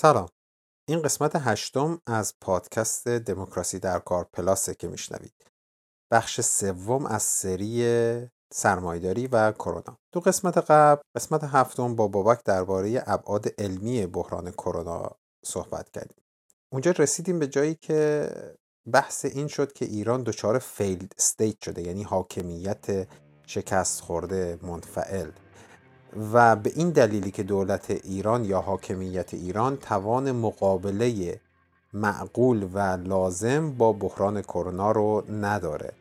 سلام. این قسمت هشتم از پادکست دموکراسی در کار پلاسه که میشنوید. بخش سوم از سری سرمایه‌داری و کرونا. تو قسمت قبل قسمت هفتم با بابک درباره ابعاد علمی بحران کرونا صحبت کردیم. اونجا رسیدیم به جایی که بحث این شد که ایران دچار failed state شده یعنی حاکمیت شکست خورده منفعل. و به این دلیلی که دولت ایران یا حاکمیت ایران توان مقابله معقول و لازم با بحران کرونا رو نداره.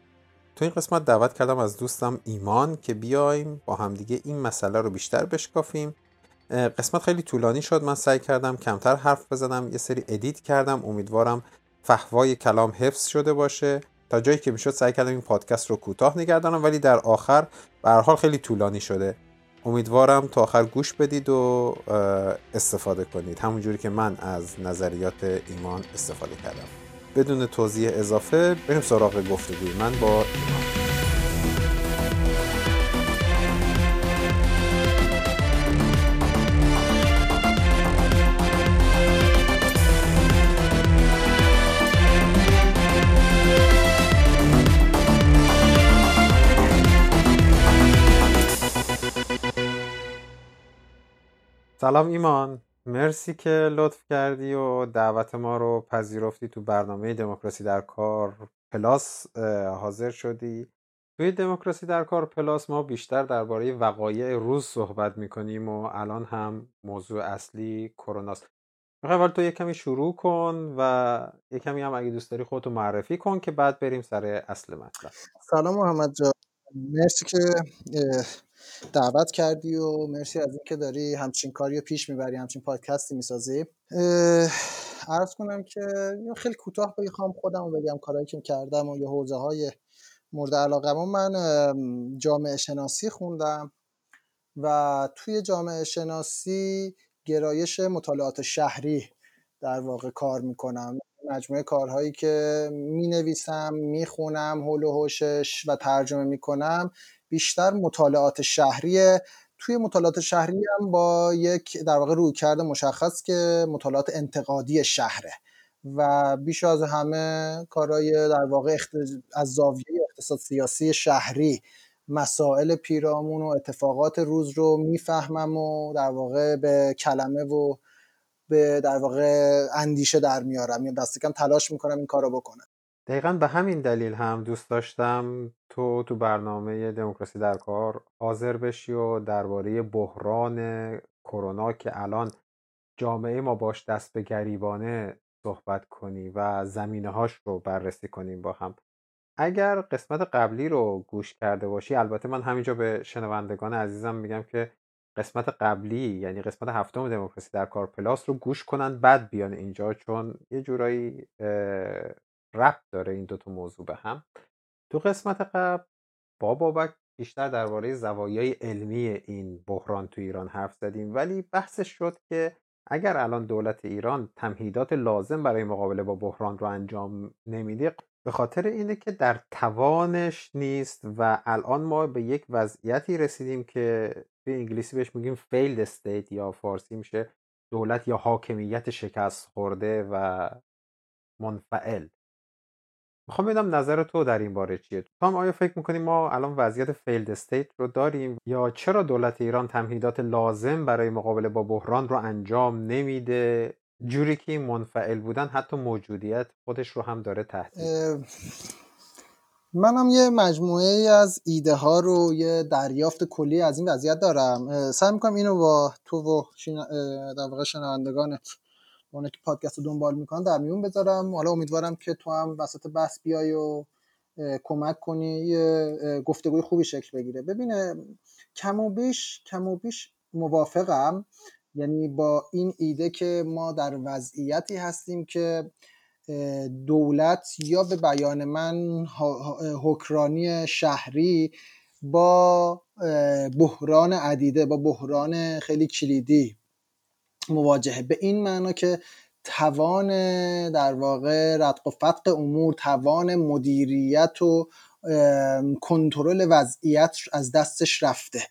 تو این قسمت دعوت کردم از دوستم ایمان که بیایم با همدیگه این مسئله رو بیشتر بشکافیم. قسمت خیلی طولانی شد من سعی کردم کمتر حرف بزنم یه سری ادیت کردم امیدوارم فهوای کلام حفظ شده باشه. تا جایی که می‌شد سعی کردم این پادکست رو کوتاه نگردانم ولی در آخر به حال خیلی طولانی شده. امیدوارم تا آخر گوش بدید و استفاده کنید. همونجوری که من از نظریات ایمان استفاده کردم. بدون توضیح اضافه بریم سراغ گفتگوی. من با ایمان. سلام ایمان. مرسی که لطف کردی و دعوت ما رو پذیرفتی تو برنامه دموکراسی در کار پلاس حاضر شدی. توی دموکراسی در کار پلاس ما بیشتر درباره وقایع روز صحبت می‌کنیم و الان هم موضوع اصلی کروناست. می‌خوای اول تو یه کمی شروع کن و یه کمی هم اگه دوست داری خودتو معرفی کن که بعد بریم سر اصل مطلب. سلام محمد جان. مرسی که دعوت کردی و مرسی از اینکه داری همچین کاری پیش می‌بری همچین پادکستی می‌سازی. عرض کنم که خیلی کوتاه بخوام خودم بگم کارهایی که کردم و یه حوزه های مورد علاقه من. جامعه شناسی خوندم و توی جامعه شناسی گرایش مطالعات شهری در واقع کار می‌کنم. مجموعه کارهایی که می نویسم می خونم و حوشش و ترجمه می کنم بیشتر مطالعات شهریه. توی مطالعات شهری هم با یک در واقع روی کرده مشخص که مطالعات انتقادی شهره و بیش از همه کارهای در واقع از زاویه اقتصاد سیاسی شهری مسائل پیرامون و اتفاقات روز رو می‌فهمم و در واقع به کلمه و به در واقع اندیشه در میارم. یا دست کم تلاش می‌کنم این کارو بکنم. دقیقا به همین دلیل هم دوست داشتم تو تو برنامه دموکراسی در کار حاضر بشی و درباره بحران کرونا که الان جامعه ما باش دست به گریبانه صحبت کنی و زمینه هاش رو بررسی کنیم با هم. اگر قسمت قبلی رو گوش کرده باشی البته من همینجا به شنوندگان عزیزم میگم که قسمت قبلی یعنی قسمت هفتم دموکراسی در کار پلاس رو گوش کنن بعد بیان اینجا چون یه جورایی ربط داره این دوتا موضوع به هم. تو قسمت قبل با بابک بیشتر درباره زوایای علمی این بحران تو ایران حرف زدیم ولی بحثش شد که اگر الان دولت ایران تمهیدات لازم برای مقابله با بحران رو انجام نمیده به خاطر اینه که در توانش نیست و الان ما به یک وضعیتی رسیدیم که به انگلیسی بهش میگیم failed state یا فارسی میشه دولت یا حاکمیت شکست خورده و منفعل. می‌خوام بدونم نظر تو در این باره چیه؟ تو هم آیا فکر می‌کنی ما الان وضعیت failed state رو داریم یا چرا دولت ایران تمهیدات لازم برای مقابله با بحران رو انجام نمیده؟ جوری که منفعل بودنش حتی موجودیت خودش رو هم داره تهدید منم یه مجموعه ای از ایده ها رو یه دریافت کلی از این وضعیت دارم. سعی می‌کنم اینو با تو و در واقع شنوندگانت اونه که پادکست رو دنبال می‌کنن در میون بذارم. حالا امیدوارم که تو هم وسط بحث بیای و کمک کنی یه گفتگوی خوبی شکل بگیره. ببینه کم و بیش کم و بیش موافقم. یعنی با این ایده که ما در وضعیتی هستیم که دولت یا به بیان من حکرانی شهری با بحران عدیده با بحران خیلی کلیدی مواجهه. به این معنا که توان در واقع رتق و فتق امور توان مدیریت و کنترل وضعیت از دستش رفته.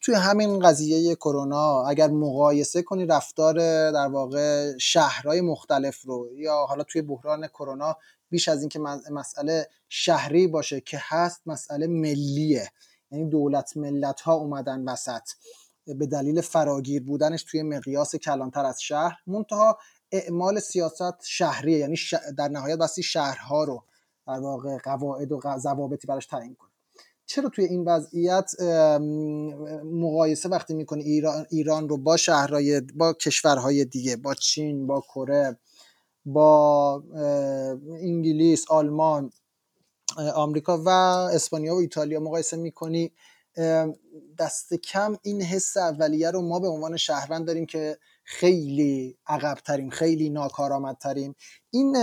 توی همین قضیه کرونا اگر مقایسه کنی رفتار در واقع شهرهای مختلف رو یا حالا توی بحران کرونا بیش از اینکه مسئله شهری باشه که هست مسئله ملیه. یعنی دولت ملت ها اومدن وسط. به دلیل فراگیر بودنش توی مقیاس کلانتر از شهر منتها اعمال سیاست شهریه یعنی در نهایت بسی شهرها رو در واقع قواعد و ضوابطی براش تعیین کنه. چرا توی این وضعیت مقایسه وقتی می‌کنی ایران, ایران رو با شهرهای با کشورهای دیگه با چین با کره با انگلیس آلمان آمریکا و اسپانیا و ایتالیا مقایسه می‌کنی دست کم این حس اولیه رو ما به عنوان شهروند داریم که خیلی عقبتریم خیلی ناکارآمدتریم. این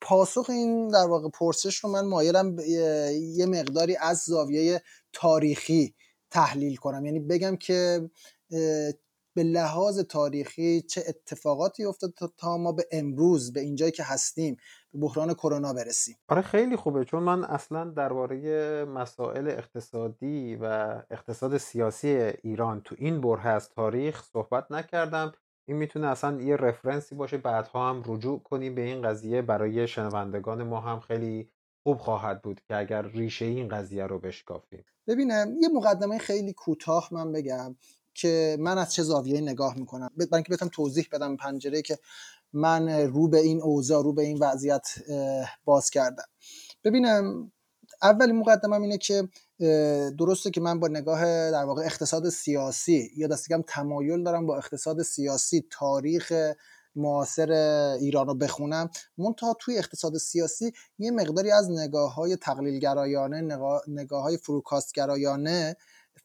پاسخ این در واقع پرسش رو من مایلم یه مقداری از زاویه تاریخی تحلیل کنم. یعنی بگم که به لحاظ تاریخی چه اتفاقاتی افتاد تا ما به امروز به اینجایی که هستیم به بحران کرونا برسیم. آره خیلی خوبه. چون من اصلا درباره مسائل اقتصادی و اقتصاد سیاسی ایران تو این بره از تاریخ صحبت نکردم. این می‌تونه اصلا یه رفرنسی باشه. بعدها هم رجوع کنیم به این قضیه. برای شنوندگان ما هم خیلی خوب خواهد بود که اگر ریشه این قضیه رو بشکافیم. ببینم یه مقدمه خیلی کوتاه من بگم که من از چه زاویه نگاه می‌کنم. برای اینکه بتونم توضیح بدم پنجره که من رو به این اوضاع رو به این وضعیت باز کردم. ببینم اولین مقدمم اینه که درسته که من با نگاه در واقع اقتصاد سیاسی یا دستگم تمایل دارم با اقتصاد سیاسی تاریخ معاصر ایران رو بخونم. منتها توی اقتصاد سیاسی یه مقداری از نگاه های تقلیلگرایانه نگاه های فروکاستگرایانه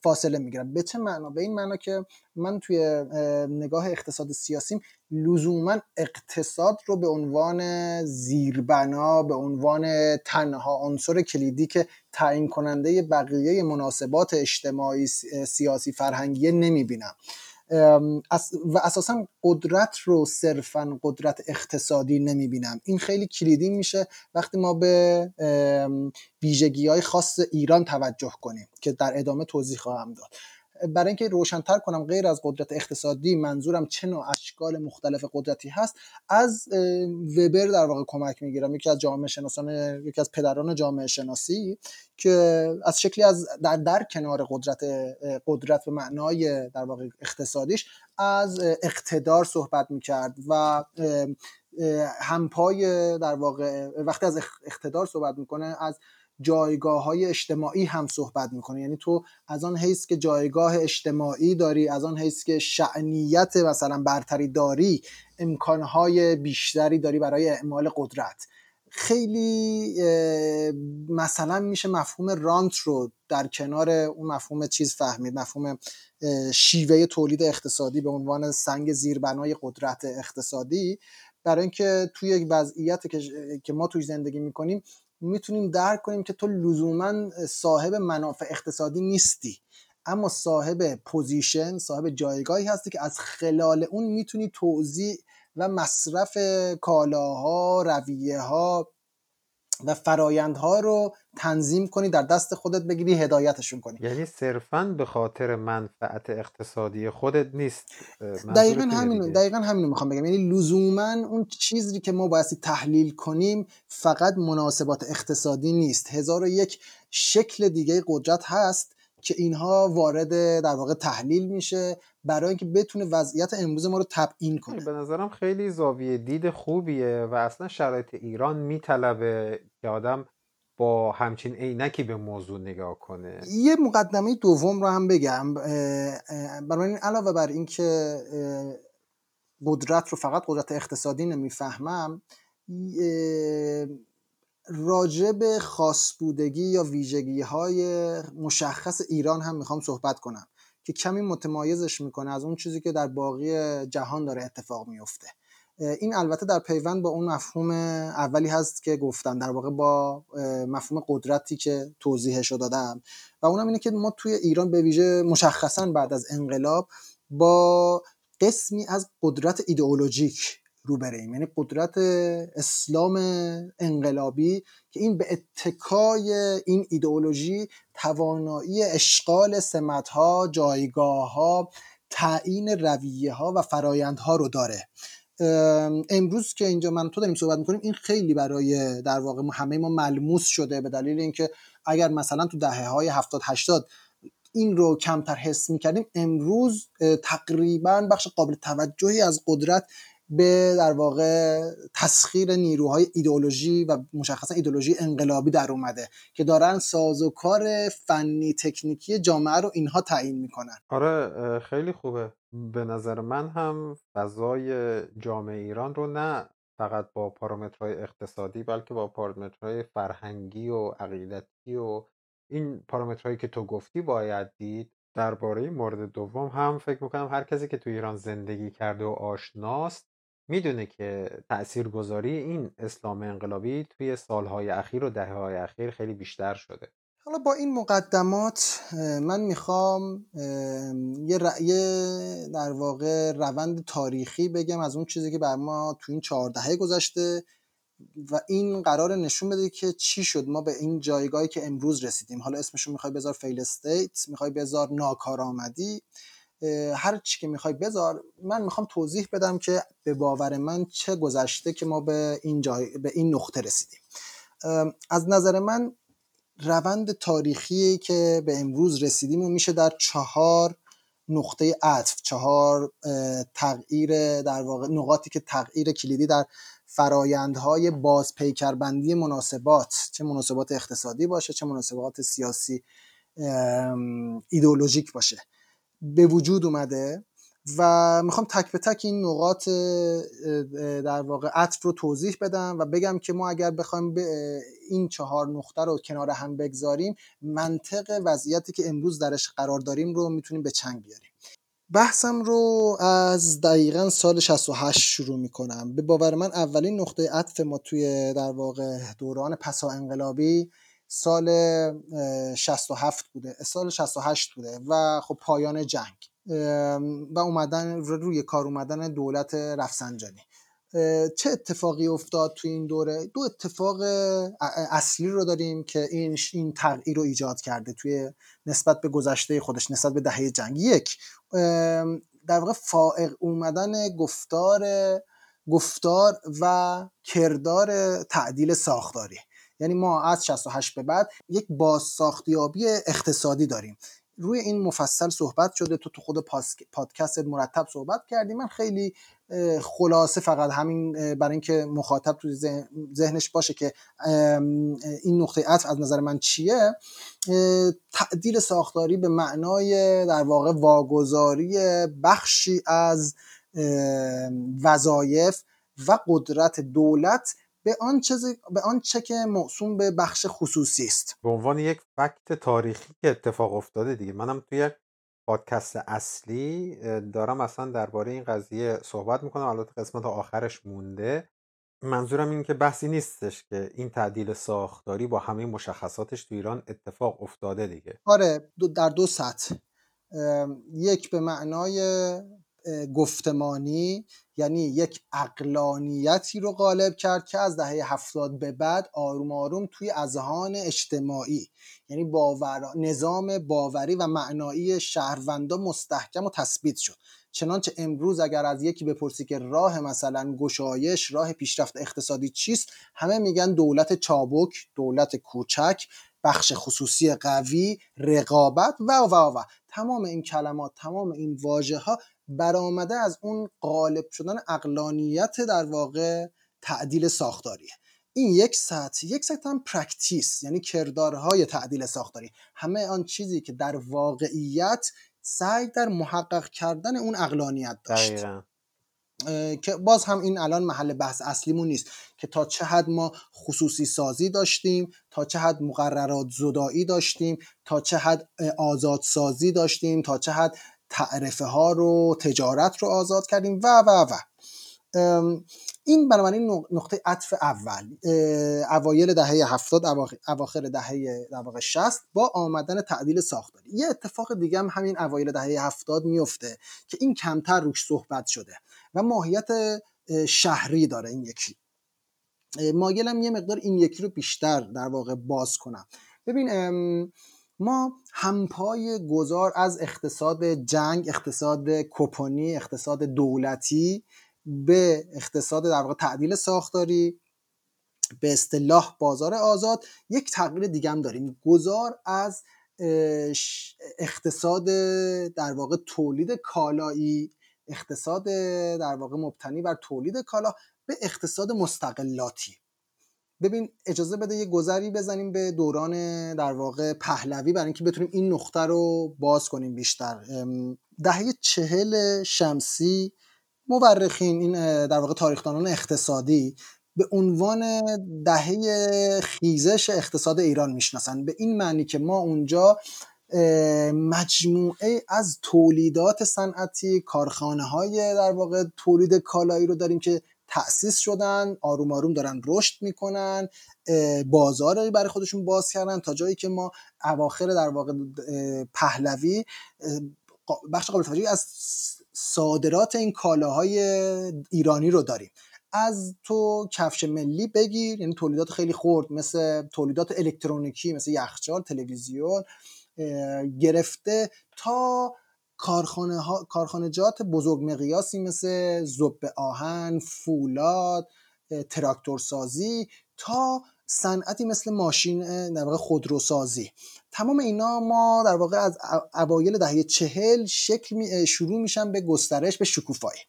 فاصله می‌گیرم به چه معنا؟ به این معنا که من توی نگاه اقتصاد سیاسیم لزوما اقتصاد رو به عنوان زیربنا به عنوان تنها عنصر کلیدی که تعیین کننده بقیه مناسبات اجتماعی سیاسی فرهنگی نمی‌بینم. و اساسا قدرت رو صرفا قدرت اقتصادی نمی‌بینم. این خیلی کلیدی میشه وقتی ما به ویژگی های خاص ایران توجه کنیم که در ادامه توضیح خواهم داد. برای اینکه روشنتر کنم غیر از قدرت اقتصادی منظورم چه نوع اشکال مختلف قدرتی هست از وبر در واقع کمک می‌گیرم. یکی از جامعه شناسان یکی از پدران جامعه شناسی که از شکلی از در در کنار قدرت قدرت به معنای در واقع اقتصادیش از اقتدار صحبت می‌کرد و همپای در واقع وقتی از اقتدار صحبت می‌کنه از جایگاه های اجتماعی هم صحبت می‌کنه. یعنی تو از آن حیث که جایگاه اجتماعی داری از آن حیث که شعنیت مثلا برتری داری امکانهای بیشتری داری برای اعمال قدرت. خیلی مثلا میشه مفهوم رانت رو در کنار اون مفهوم چیز فهمید. مفهوم شیوه تولید اقتصادی به عنوان سنگ زیربنای قدرت اقتصادی. برای اینکه توی یک وضعیت که ما توی زندگی می‌کنیم می‌تونیم درک کنیم که تو لزوما صاحب منافع اقتصادی نیستی. اما صاحب پوزیشن صاحب جایگاهی هستی که از خلال اون می‌تونی توضیح و مصرف کالاها رویه ها و فرایندها رو تنظیم کنی در دست خودت بگیری هدایتشون کنی. یعنی صرفا به خاطر منفعت اقتصادی خودت نیست دقیقا همینو دقیقا همینو می‌خوام بگم. یعنی لزوما اون چیزی که ما باید تحلیل کنیم فقط مناسبات اقتصادی نیست. هزار و یک شکل دیگه قدرت هست که اینها وارد در واقع تحلیل میشه برای اینکه بتونه وضعیت امروز ما رو تبیین کنه. به نظرم خیلی زاویه دید خوبیه و اصلا شرایط ایران میطلبه که آدم با همچین عینکی به موضوع نگاه کنه. یه مقدمه دوم رو هم بگم برای این علاوه بر اینکه قدرت رو فقط قدرت اقتصادی نمی‌فهمم راجع به خاص بودگی یا ویژگی های مشخص ایران هم می‌خوام صحبت کنم که کمی متمایزش می‌کنه از اون چیزی که در باقی جهان داره اتفاق میفته این البته در پیوند با اون مفهوم اولی هست که گفتم در واقع با مفهوم قدرتی که توضیحش دادم. و اونم اینه که ما توی ایران به ویژه مشخصا بعد از انقلاب با قسمی از قدرت ایدئولوژیک رو بریم یعنی قدرت اسلام انقلابی که این به اتکای این ایدئولوژی توانایی اشغال سمتها جایگاه ها تعیین رویه ها و فرایندها رو داره. امروز که اینجا من تو داریم صحبت می‌کنیم این خیلی برای در واقع همه ما ملموس شده به دلیل اینکه اگر مثلا تو دهه های 70 80 این رو کمتر حس می‌کردیم امروز تقریبا بخش قابل توجهی از قدرت به در واقع تسخیر نیروهای ایدئولوژی و مشخصا ایدئولوژی انقلابی در اومده که دارن ساز و کار فنی تکنیکی جامعه رو اینها تعیین می‌کنن. آره خیلی خوبه. به نظر من هم فضای جامعه ایران رو نه فقط با پارامترهای اقتصادی بلکه با پارامترهای فرهنگی و عقیدتی و این پارامترهایی که تو گفتی باید دید. درباره مورد دوم هم فکر می‌کنم هر کسی که تو ایران زندگی کرده و آشناست می‌دونه که تاثیرگذاری این اسلام انقلابی توی سالهای اخیر و دهههای اخیر خیلی بیشتر شده. حالا با این مقدمات من می‌خوام یه, در واقع روند تاریخی بگم از اون چیزی که بر ما تو این چهار دهه گذشته و این قرار نشون بده که چی شد. ما به این جایگاهی که امروز رسیدیم. حالا اسمشو می‌خوای بذار فیل استیت می‌خوای بذار ناکارآمدی. هر چی که می‌خوای بذار من می‌خوام توضیح بدم که به باور من چه گذشته که ما به این جای به این نقطه رسیدیم. از نظر من روند تاریخی که به امروز رسیدیم و میشه در چهار نقطه عطف چهار تغییر در واقع نقاطی که تغییر کلیدی در فرایندهای باز پیکربندی مناسبات چه مناسبات اقتصادی باشه چه مناسبات سیاسی ایدئولوژیک باشه. به وجود اومده و می‌خوام تک به تک این نقاط در واقع عطف رو توضیح بدم و بگم که ما اگر بخوایم این چهار نقطه رو کنار هم بگذاریم منطق وضعیتی که امروز درش قرار داریم رو می‌تونیم به چنگ بیاریم. بحثم رو از دقیقا سال 68 شروع می‌کنم. به باور من اولین نقطه عطف ما توی در واقع دوران پسا انقلابی سال 67 بوده. سال 68 بوده و خب پایان جنگ. و اومدن روی کار اومدن دولت رفسنجانی. چه اتفاقی افتاد تو این دوره؟ دو اتفاق اصلی رو داریم که این این تغییر رو ایجاد کرده توی نسبت به گذشته خودش نسبت به دهه جنگ. یک در واقع فائق اومدن گفتار گفتار و کردار تعدیل ساختاری. یعنی ما از 68 به بعد یک بازساختیابی اقتصادی داریم. روی این مفصل صحبت شده تو تو خود پادکست مرتب صحبت کردی. من خیلی خلاصه فقط همین برای اینکه مخاطب تو ذهنش باشه که این نقطه عطف از نظر من چیه. تعدیل ساختاری به معنای در واقع واگذاری بخشی از وظایف و قدرت دولت به آنچه به آنچه که موسوم به بخش خصوصی است. به عنوان یک فکت تاریخی که اتفاق افتاده دیگه. منم توی پادکست اصلی دارم اصلا درباره این قضیه صحبت می‌کنم. البته قسمت آخرش مونده. منظورم این که بحثی نیستش که این تعدیل ساختاری با همه مشخصاتش تو ایران اتفاق افتاده دیگه. آره در دو سطح. یک به معنای گفتمانی یعنی یک اقلانیتی رو غالب کرد که از دهه هفتاد به بعد آروم آروم توی اذهان اجتماعی یعنی باور... نظام باوری و معنایی شهروندا مستحکم و تثبیت شد. چنانچه امروز اگر از یکی بپرسی که راه مثلا گشایش راه پیشرفت اقتصادی چیست همه میگن دولت چابک دولت کوچک بخش خصوصی قوی رقابت و و و تمام این کلمات تمام این واژه ها برآمده از اون غالب شدن عقلانیت در واقع تعدیل ساختاریه. این یک سطح یک سطح هم practice یعنی کردارهای تعدیل ساختاری. همه آن چیزی که در واقعیت سعی در محقق کردن اون اقلانیت داشت. که باز هم این الان محل بحث اصلیمون نیست. که تا چه حد ما خصوصی سازی داشتیم تا چه حد مقررات زدایی داشتیم تا چه حد آزاد سازی داشتیم تا چه حد تعرفه ها رو تجارت رو آزاد کردیم و و و. این بنابراین نقطه عطف اول. اوایل دهه هفتاد اواخر دهه در واقع 60 با آمدن تعدیل ساختاری. یه اتفاق دیگه هم همین اوایل دهه هفتاد میفته که این کمتر روش صحبت شده و ماهیت شهری داره این یکی. ماگلم یه مقدار این یکی رو بیشتر در واقع باز کنم. ببین ما همپای گذار از اقتصاد جنگ اقتصاد کپونی اقتصاد دولتی به اقتصاد در واقع تعدیل ساختاری به اصطلاح بازار آزاد یک تغییر دیگه هم داریم. گذار از اقتصاد در واقع تولید کالایی اقتصاد در واقع مبتنی بر تولید کالا به اقتصاد مستقلاتی. ببین اجازه بده یه گذری بزنیم به دوران در واقع پهلوی برای اینکه بتونیم این نقطه رو باز کنیم بیشتر. دهه چهل شمسی مورخین این در واقع تاریخدانان اقتصادی به عنوان دهه خیزش اقتصاد ایران می‌شناسن. به این معنی که ما اونجا مجموعه از تولیدات صنعتی کارخانه های در واقع تولید کالایی رو داریم که تأسیس شدن آروم آروم دارن رشد می‌کنن بازار برای خودشون باز کردن تا جایی که ما اواخر در واقع پهلوی بخش قابل توجهی از صادرات این کالاهای ایرانی رو داریم. از تو کفش ملی بگیر یعنی تولیدات خیلی خورد مثل تولیدات الکترونیکی مثل یخچال تلویزیون گرفته تا کارخانه ها، کارخانجات بزرگ مقیاسی مثل زب آهن، فولاد، تراکتورسازی تا صنعتی مثل ماشین در واقع خودروسازی. تمام اینا ما در واقع از اوایل دهه چهل شکل شروع میشن به گسترش به شکوفایی.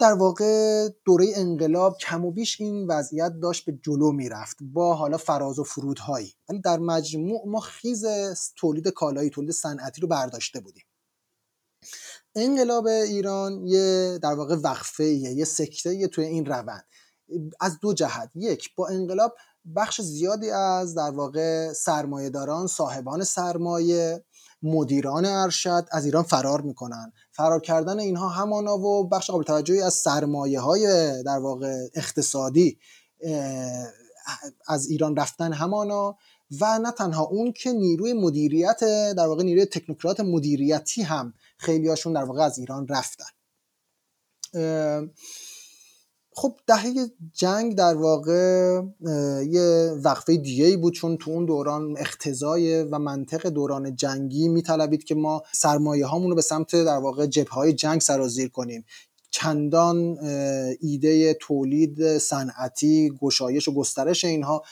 در واقع دوره انقلاب کم و بیش این وضعیت داشت به جلو می‌رفت با حالا فراز و فرودهایی. ولی در مجموع ما خیز تولید کالایی تولید صنعتی رو برداشته بودیم. انقلاب ایران یه در واقع وقفه یه سکته توی این روند. از دو جهت. یک با انقلاب بخش زیادی از در واقع سرمایه داران صاحبان سرمایه مدیران ارشد از ایران فرار می‌کنن. فرار کردن اینها همانا و بخش قابل توجهی از سرمایه های در واقع اقتصادی از ایران رفتن همانا و نه تنها اون که نیروی مدیریت در واقع نیروی تکنوکرات مدیریتی هم خیلی هاشون در واقع از ایران رفتن. خب دهه جنگ در واقع یه وقفه دیگه ای بود چون تو اون دوران اختزای و منطق دوران جنگی میطلبید که ما سرمایه رو به سمت در واقع جبه های جنگ سرازیر کنیم. چندان ایده تولید صنعتی گشایش و گسترش اینها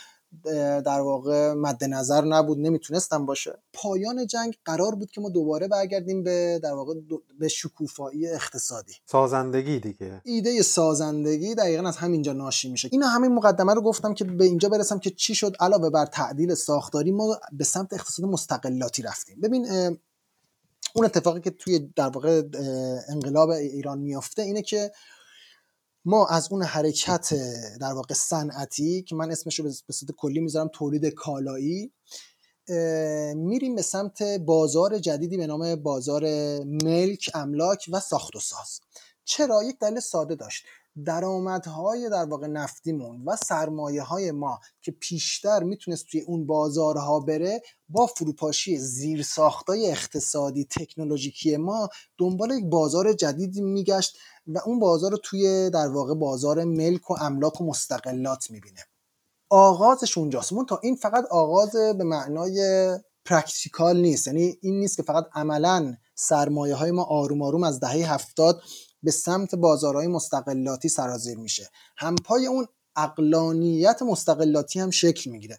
در واقع مد نظر نبود نمی‌تونستم باشه. پایان جنگ قرار بود که ما دوباره برگردیم به در واقع به شکوفایی اقتصادی. سازندگی دیگه. ایده سازندگی دقیقا از همینجا ناشی میشه. اینا همین مقدمه رو گفتم که به اینجا برسم که چی شد. علاوه بر تعدیل ساختاری ما به سمت اقتصاد مستقلاتی رفتیم. ببین اون اتفاقی که توی در واقع انقلاب ایران میافته اینه که ما از اون حرکت در واقع صنعتی که من اسمش رو به صورت کلی می‌ذارم تولید کالایی میریم به سمت بازار جدیدی به نام بازار ملک املاک و ساخت و ساز. چرا؟ یک دلیل ساده داشت. درآمدهای در واقع نفتیمون و سرمایه های ما که پیشتر می‌تونست توی اون بازارها بره با فروپاشی زیرساختای اقتصادی تکنولوژیکی ما دنبال یک بازار جدیدی میگشت. و اون بازار رو توی در واقع بازار ملک و املاک و مستقلات می‌بینه. آغازش اونجاست. من تا این فقط آغاز به معنای practical نیست. یعنی این نیست که فقط عملا سرمایه های ما آروم آروم از دهه هفتاد به سمت بازارهای مستغلاتی سرازیر میشه. همپای اون عقلانیت مستغلاتی هم شکل می‌گیره.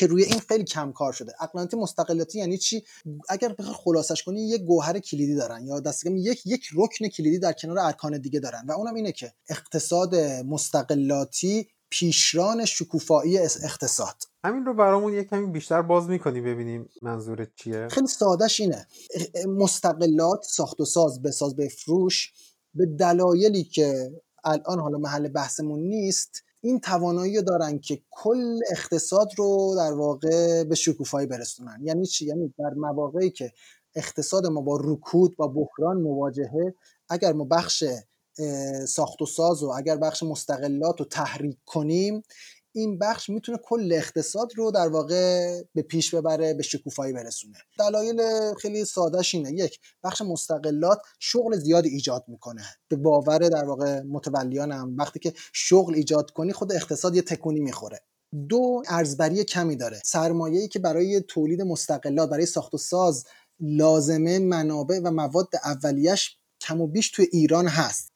که روی این خیلی کم کار شده. عقلانیت مستغلاتی یعنی چی؟ اگر بخوای خلاصش کنی یک گوهر کلیدی دارن یا دست یک یک رکن کلیدی در کنار ارکان دیگه دارن و اونم اینه که اقتصاد مستغلاتی پیشران شکوفایی اقتصاد. همین رو برامون یک کمی بیشتر باز می‌کنی ببینیم منظورت چیه؟ خیلی سادهش اینه. مستقلات ساخت و ساز بساز بفروش به دلایلی که الان حالا محل بحثمون نیست این توانایی رو دارن که کل اقتصاد رو در واقع به شکوفایی برسونن. یعنی چی؟ یعنی در مواقعی که اقتصاد ما با رکود با بحران مواجهه اگر ما بخش ساخت و ساز و اگر بخش مستقلات رو تحریک کنیم این بخش می‌تونه کل اقتصاد رو در واقع به پیش ببره به شکوفایی برسونه. دلایل خیلی سادهش اینه. یک بخش مستقلات شغل زیادی ایجاد می‌کنه. به باور در واقع متولیانم وقتی که شغل ایجاد کنی خود اقتصاد یه تکونی می‌خوره. دو ارزبری کمی داره. سرمایه‌ای که برای تولید مستقلات برای ساخت و ساز لازمه منابع و مواد اولیش کم و بیش توی ایران هست.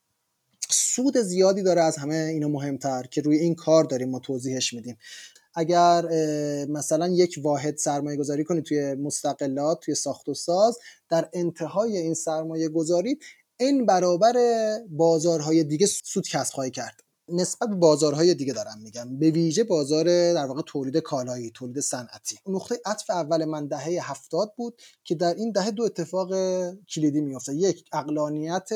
سود زیادی داره از همه اینو مهمتر که روی این کار داریم ما توضیحش میدیم. اگر مثلا یک واحد سرمایه گذاری کنی توی مستقلات توی ساخت و ساز در انتهای این سرمایه گذاری این برابر بازارهای دیگه سود کسب خواهی کرد. نسبت به بازارهای دیگه دارم میگم. به ویژه بازار در واقع تولید کالایی تولید صنعتی. نقطه عطف اول من دهه هفتاد بود که در این دهه دو اتفاق کلیدی میفته یک اقلانیت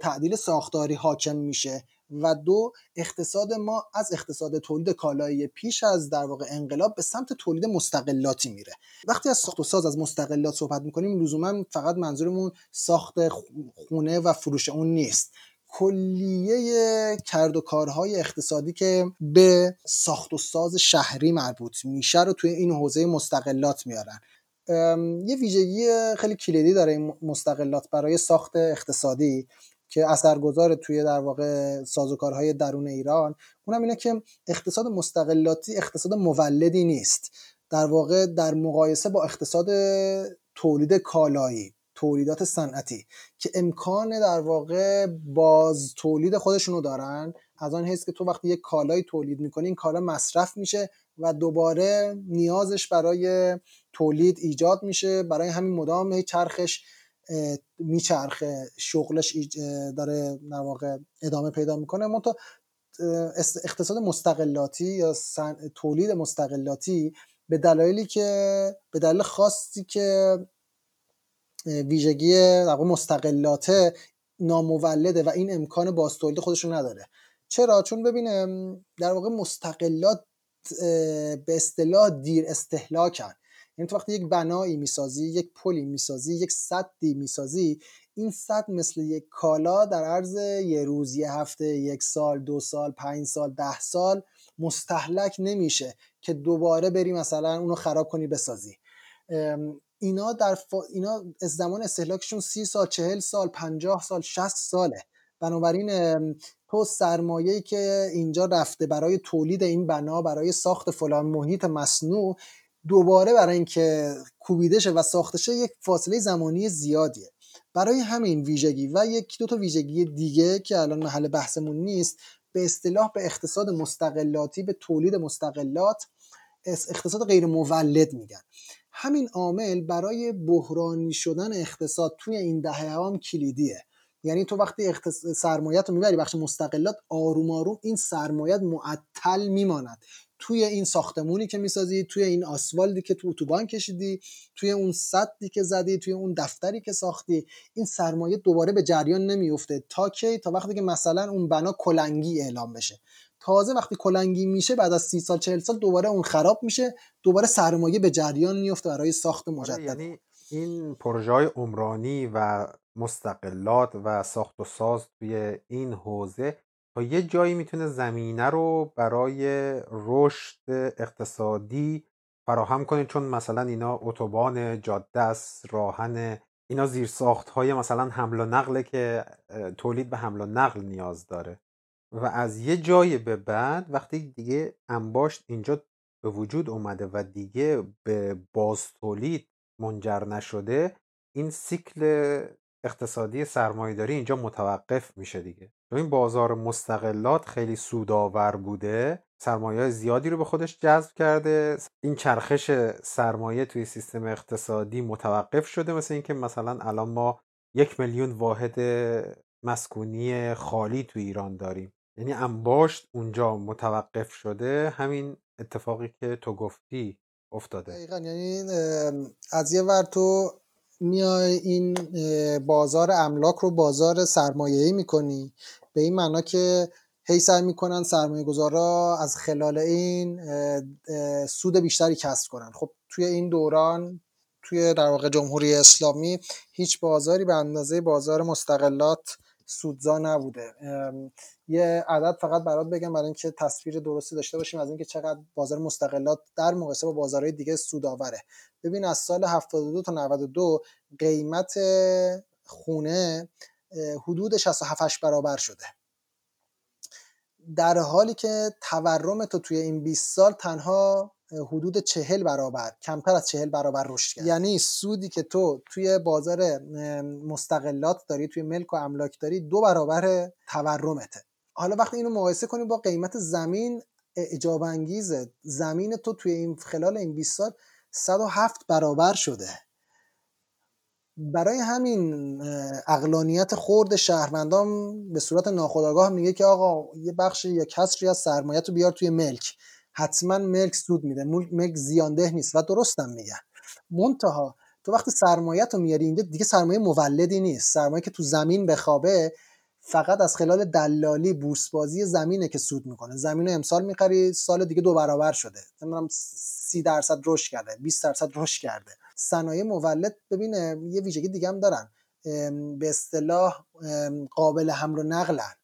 تعدیل ساختاری حاکم میشه و دو اقتصاد ما از اقتصاد تولید کالایی پیش از در واقع انقلاب به سمت تولید مستقلاتی میره. وقتی از ساخت و ساز از مستقلات صحبت می‌کنیم لزوما فقط منظورمون ساخت خونه و فروش اون نیست. کلیه کرد و کارهای اقتصادی که به ساخت و ساز شهری مربوط میشه رو توی این حوزه مستقلات میارن. یه ویژگی خیلی کلیدی داره این مستقلات برای ساخت اقتصادی که اثرگذار توی در واقع سازوکارهای درون ایران. اونم اینه که اقتصاد مستقلاتی اقتصاد مولدی نیست. در واقع در مقایسه با اقتصاد تولید کالایی تولیدات صنعتی که امکان در واقع باز تولید خودشونو دارن. از آن حیث که تو وقتی یک کالایی تولید می‌کنی این کالا مصرف میشه و دوباره نیازش برای تولید ایجاد میشه. برای همین مدام چرخش میچرخه. شغلش داره در واقع ادامه پیدا می‌کنه. منتها اقتصاد مستقلاتی یا تولید مستقلاتی به دلایلی که به دلیل خاصی که ویژگی در مستقلات نامولده و این امکان بازتولید خودشون نداره. چرا؟ چون ببینم در واقع مستقلات به اصطلاح دیر استهلاکن یعنی تو وقتی یک بنایی می‌سازی یک پلی می‌سازی یک صدی می‌سازی این صد مثل یک کالا در عرض یه روز یه هفته یک سال دو سال پنج سال ده سال مستحلک نمیشه که دوباره بری مثلا اونو خراب کنی بسازی. اینا در اینا از زمان استهلاکشون سی سال چهل سال پنجاه سال شست ساله. بنابراین تو سرمایه‌ای که اینجا رفته برای تولید این بنا برای ساخت فلان محیط مصنوع دوباره برای اینکه کوبیده شه و ساخته شه یک فاصله زمانی زیادیه. برای همین ویژگی و یک دو تا ویژگی دیگه که الان محل بحثمون نیست به اصطلاح به اقتصاد مستقلاتی به تولید مستقلات اقتصاد غیر مولد میگن. همین عامل برای بحرانی شدن اقتصاد توی این دهه هم کلیدیه. یعنی تو وقتی اختص... سرمایت رو می‌بری بخش مستقلات آروم آروم این سرمایت معطل میماند. توی این ساختمونی که می‌سازی توی این آسفالتی که تو اتوبان کشیدی توی اون صدی که زدی توی اون دفتری که ساختی این سرمایه دوباره به جریان نمیفته تا کی؟ تا وقتی که مثلا اون بنا کلنگی اعلام بشه. تازه وقتی کلنگی میشه بعد از سی سال چهل سال دوباره اون خراب میشه دوباره سرمایه به جریان میفته برای ساخت آره، مجدد. یعنی این پروژه های عمرانی و مستقلات و ساخت و ساز توی این حوزه تا یه جایی می‌تونه زمینه رو برای رشد اقتصادی فراهم کنه چون مثلا اینا اتوبان جاده است راهن اینا زیر ساخت های مثلا حمل و نقله که تولید به حمل و نقل نیاز داره. و از یه جای به بعد وقتی دیگه انباشت اینجا به وجود اومده و دیگه به بازتولید منجر نشده این سیکل اقتصادی سرمایهداری اینجا متوقف میشه دیگه. چون این بازار مستقلات خیلی سودآور بوده سرمایه زیادی رو به خودش جذب کرده این چرخش سرمایه توی سیستم اقتصادی متوقف شده مثل اینکه مثلا الان ما یک میلیون واحد مسکونی خالی تو ایران داریم. یعنی انباشت اونجا متوقف شده همین اتفاقی که تو گفتی. افتاده. دقیقا یعنی از یه ور تو میای این بازار املاک رو بازار سرمایه‌ای می‌کنی. به این معنا که هی سعی می‌کنن سرمایه گذارا از خلال این سود بیشتری کسب کنن. خب توی این دوران توی در واقع جمهوری اسلامی هیچ بازاری به اندازه بازار مستقلات سودزا نبوده. یه عدد فقط برات بگم برای اینکه تصویر درستی داشته باشیم از اینکه چقدر بازار مستقلات در مقایسه با بازارهای دیگه سودآوره. ببین از سال 72 تا 92 قیمت خونه حدود 67 برابر شده. در حالی که تورم تو توی این 20 سال تنها حدود چهل برابر کمتر از چهل برابر رشد کرد. یعنی سودی که تو توی بازار مستقلات داری توی ملک و املاک داری دو برابر تورمته. حالا وقتی اینو مقایسه کنیم با قیمت زمین اجاب انگیزه زمین تو توی این خلال این 20 سال 107 برابر شده. برای همین اقلانیت خورد شهروندان به صورت ناخودآگاه میگه که آقا یه بخش یا کسری از سرمایه رو بیار توی ملک. حتما ملک سود میده. ملک زیانده نیست و درستم میگن. منتها تو وقتی سرمایه رو میاری اینجا دیگه سرمایه مولدی نیست. سرمایه که تو زمین بخوابه فقط از خلال دلالی بورسبازی زمینه که سود می‌کنه. زمین رو امسال می‌خری سال دیگه دو برابر شده. نمی‌دونم سی درصد رشد کرده 20 درصد رشد کرده. صنایع مولد ببینه یه ویژگی دیگه هم دارن. به اصطلاح قابل حمل و نقلن.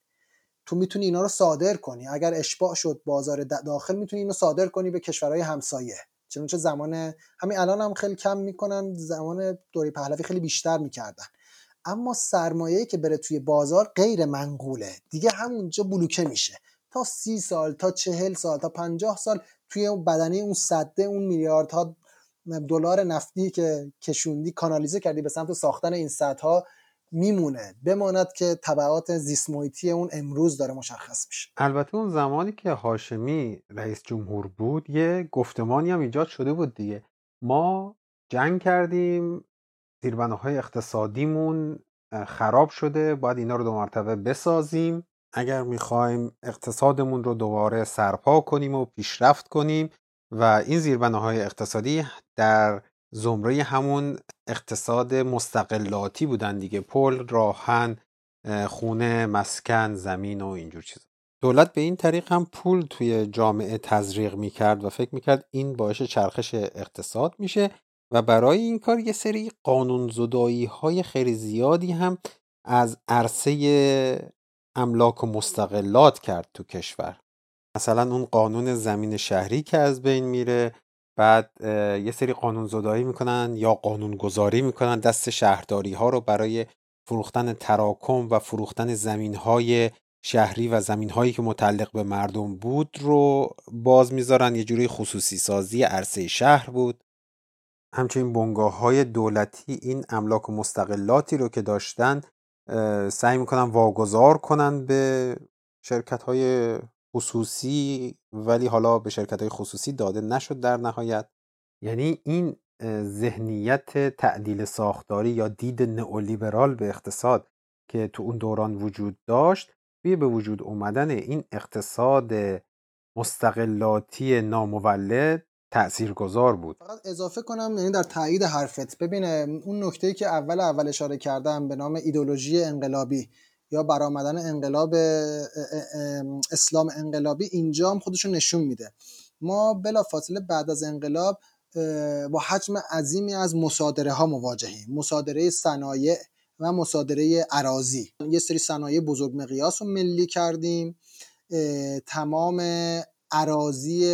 تو می‌تونی اینا رو صادر کنی. اگر اشباع شد بازار داخل می‌تونی اینو صادر کنی به کشورهای همسایه. چنانچه زمان همین الان هم خیلی کم می‌کنن زمان دوره پهلوی خیلی بیشتر می‌کردن. اما سرمایه‌ای که بره توی بازار غیر منقوله. دیگه همونجا بلوکه میشه. تا سی سال تا چهل سال تا پنجاه سال توی بدنه اون صده اون میلیاردها دلار نفتی که کشوندی کانالیزه کردی به سمت ساختن این صدها میمونه. بماند که طبعات زیست اون امروز داره مشخص میشه. البته اون زمانی که هاشمی رئیس جمهور بود یه گفتمانی هم ایجاد شده بود دیگه. ما جنگ کردیم های اقتصادیمون خراب شده باید اینا رو دو مرتبه بسازیم. اگر می‌خوایم اقتصادمون رو دوباره سرپا کنیم و پیشرفت کنیم و این های اقتصادی در زمره همون اقتصاد مستقلاتی بودن دیگه. پل راهن خونه مسکن زمین و اینجور چیزا. دولت به این طریق هم پول توی جامعه تزریق می‌کرد و فکر می‌کرد این باعث چرخش اقتصاد میشه و برای این کار یه سری قانون زدایی های خیلی زیادی هم از عرصه املاک و مستقلات کرد تو کشور. مثلا اون قانون زمین شهری که از بین میره بعد یه سری قانون زدایی می‌کنن یا قانون گذاری می‌کنن دست شهرداری ها رو برای فروختن تراکم و فروختن زمین های شهری و زمین هایی که متعلق به مردم بود رو باز می‌ذارن. یه جوری خصوصی سازی عرصه شهر بود. همچنین بنگاه های دولتی این املاک و مستقلاتی رو که داشتن سعی می‌کنن واگذار کنن به شرکت های خصوصی ولی حالا به شرکت های خصوصی داده نشد در نهایت. یعنی این ذهنیت تعدیل ساختاری یا دید نئولیبرال به اقتصاد که تو اون دوران وجود داشت روی به وجود اومدن این اقتصاد مستقلاتی نامولد گذار بود. فقط اضافه کنم یعنی در تایید حرفت ببینه اون نکته که اول اول اشاره کردم به نام ایدولوژی انقلابی. یا برآمدن انقلاب اسلام انقلابی اینجا هم خودشون نشون میده. ما بلا فاصله بعد از انقلاب با حجم عظیمی از مصادره ها مواجهیم. مصادره صنایع و مصادره عراضی یه سری صنایع بزرگ مقیاس رو ملی کردیم. تمام عراضی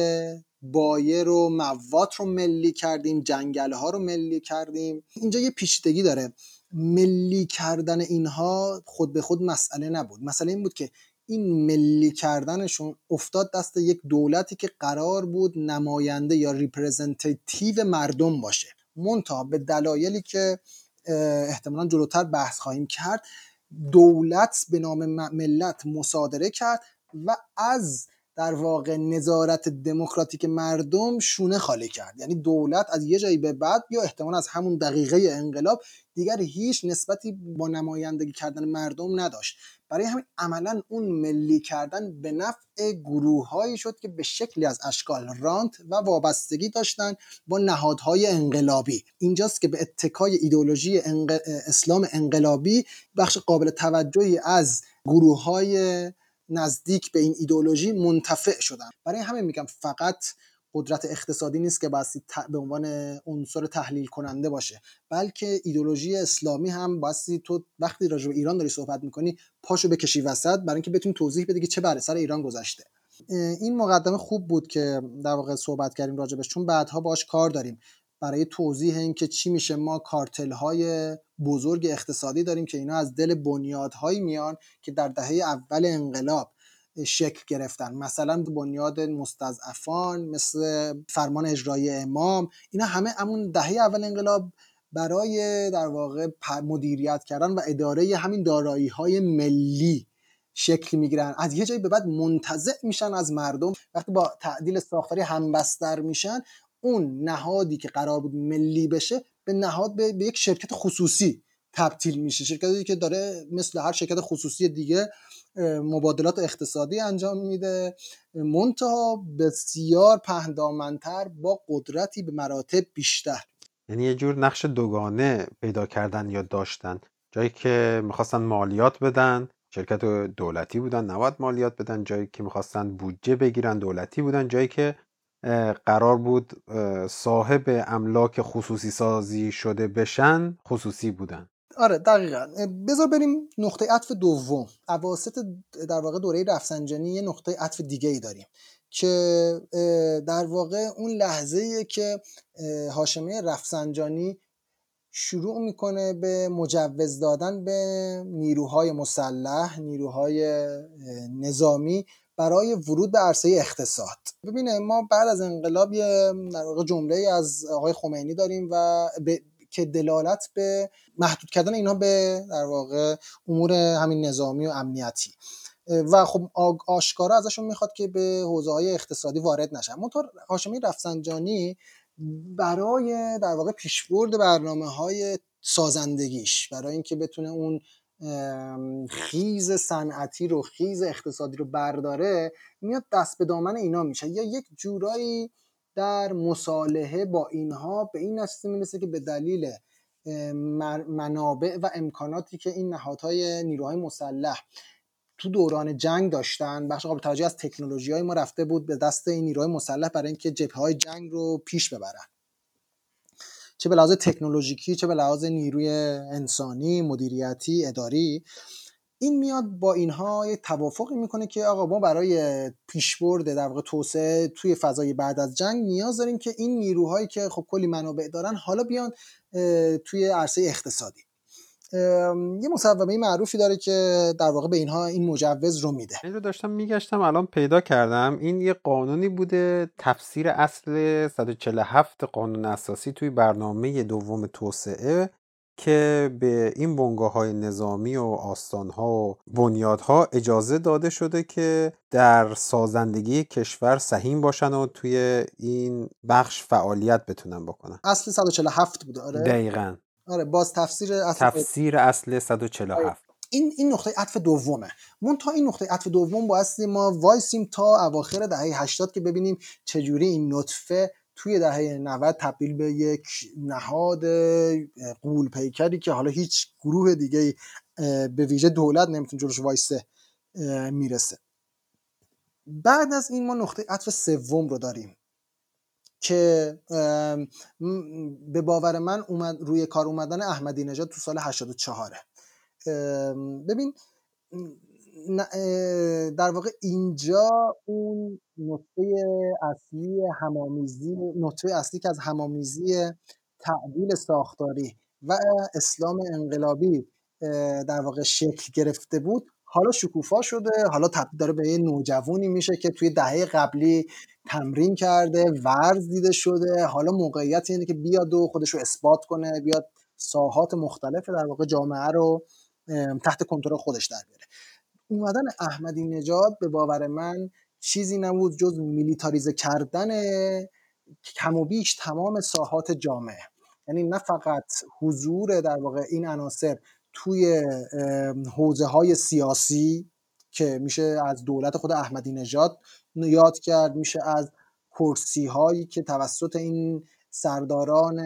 بایر و موات رو ملی کردیم. جنگل ها رو ملی کردیم. اینجا یه پیچیدگی داره. ملی کردن اینها خود به خود مسئله نبود. مسئله این بود که این ملی کردنشون افتاد دست یک دولتی که قرار بود نماینده یا representative مردم باشه. منتها به دلایلی که احتمالا جلوتر بحث خواهیم کرد دولت به نام ملت مصادره کرد و از در واقع نظارت دموکراتیک مردم شونه خالی کرد. یعنی دولت از یه جایی به بعد یا احتمال از همون دقیقه انقلاب دیگر هیچ نسبتی با نمایندگی کردن مردم نداشت. برای همین عملا اون ملی کردن به نفع گروههایی شد که به شکلی از اشکال رانت و وابستگی داشتن با نهادهای انقلابی. اینجاست که به اتکای ایدولوژی اسلام انقلابی بخش قابل توجهی از گروه های نزدیک به این ایدولوژی منتفع شدن. برای همین میگم فقط قدرت اقتصادی نیست که بایستی به عنوان عنصر تحلیل کننده باشه. بلکه ایدولوژی اسلامی هم بایستی تو وقتی راجع به ایران داری صحبت می‌کنی پاشو بکشی وسط برای اینکه بتونی توضیح بده که چه بر سر ایران گذشته. این مقدمه خوب بود که در واقع صحبت کردیم راجبش چون بعدها باش کار داریم. برای توضیح اینکه چی میشه ما کارتل های بزرگ اقتصادی داریم که اینا از دل بنیادهایی میان که در دهه اول انقلاب شکل گرفتن. مثلا بنیاد مستضعفان مثل فرمان اجرایی امام اینا همه همون دهه اول انقلاب برای در واقع مدیریت کردن و اداره همین دارایی های ملی شکل می‌گیرن. از یه جایی به بعد منتزع میشن از مردم. وقتی با تعدیل ساختاری همبستر میشن اون نهادی که قرار بود ملی بشه به نهاد به, به یک شرکت خصوصی تبدیل میشه. شرکتی که داره مثل هر شرکت خصوصی دیگه مبادلات اقتصادی انجام میده. منتها بسیار پهندامنتر با قدرتی به مراتب بیشتر. یعنی یه جور نقش دوگانه پیدا کردن یا داشتن. جایی که می‌خواستن مالیات بدن شرکت دولتی بودن نباید مالیات بدن. جایی که می‌خواستن بودجه بگیرن دولتی بودن. جایی که قرار بود صاحب املاک خصوصی سازی شده بشن خصوصی بودن. آره دقیقا. بذار بریم نقطه عطف دوم. عواسط در واقع دوره رفسنجانی یه نقطه عطف دیگه ای داریم که در واقع اون لحظه که هاشمه رفسنجانی شروع می‌کنه به مجوز دادن به نیروهای مسلح نیروهای نظامی برای ورود به عرصه اقتصاد. ببینه ما بعد از انقلاب یه در واقع جمله از آقای خمینی داریم و که دلالت به محدود کردن اینها به در واقع امور همین نظامی و امنیتی. و خب آشکارا ازشون می‌خواد که به حوزه های اقتصادی وارد نشن. منطور هاشمی رفسنجانی برای در واقع پیشبرد برنامه های سازندگیش برای اینکه بتونه اون خیز صنعتی رو خیز اقتصادی رو برداره میاد دست به دامن اینا میشه. یا یک جورایی در مصالحه با اینها به این نتیجه می‌رسه که به دلیل منابع و امکاناتی که این نهادهای نیروهای مسلح تو دوران جنگ داشتن بخش قابل توجه از تکنولوژی های ما رفته بود به دست این نیروهای مسلح برای اینکه جبهه های جنگ رو پیش ببرن. چه به لحاظ تکنولوژیکی چه به لحاظ نیروی انسانی مدیریتی اداری این میاد با اینها یه توافقی می‌کنه که آقا ما برای پیشبرد در واقع توسعه توی فضای بعد از جنگ نیاز داریم که این نیروهایی که خب کلی منابع دارن حالا بیان توی عرصه اقتصادی. یه مصوبه معروفی داره که در واقع به اینها این مجوز رو میده. این داشتم میگشتم الان پیدا کردم. این یه قانونی بوده تفسیر اصل 147 قانون اساسی توی برنامه دوم توسعه. که به این بنگاه های نظامی و آستان ها و بنیادها اجازه داده شده که در سازندگی کشور سهیم باشن و توی این بخش فعالیت بتونن بکنن. اصل 147 بوده آره؟ دقیقا. آره باز تفسیر اصل تفسیر اصل 147 این این نقطه عطف دومه. مون تا این نقطه عطف دوم بایستی ما وایسیم تا اواخر دهه 80 که ببینیم چجوری این نطفه توی دهه 90 تبدیل به یک نهاد قول پیکری که حالا هیچ گروه دیگه به ویژه دولت نمی‌تونه جلوش وایسه می‌رسه. بعد از این ما نقطه عطف سوم رو داریم که به باور من اومد روی کار اومدن احمدی نژاد تو سال 84 ببین در واقع اینجا اون نقطه اصلی همامیزی نقطه اصلی که از همامیزی تعدیل ساختاری و اسلام انقلابی در واقع شکل گرفته بود حالا شکوفا شده حالا داره به یه نوجوانی میشه که توی دهه قبلی تمرین کرده ورز دیده شده حالا موقعیت اینه که بیاد و خودش رو اثبات کنه بیاد ساحات مختلف در واقع جامعه رو تحت کنترل خودش در بیاره. اومدن احمدی نژاد به باور من چیزی نبود جز میلیتاریزه کردن کم و بیش تمام ساحات جامعه. یعنی نه فقط حضور در واقع این عناصر توی حوزه های سیاسی که میشه از دولت خود احمدی نژاد یاد کرد میشه از کرسی هایی که توسط این سرداران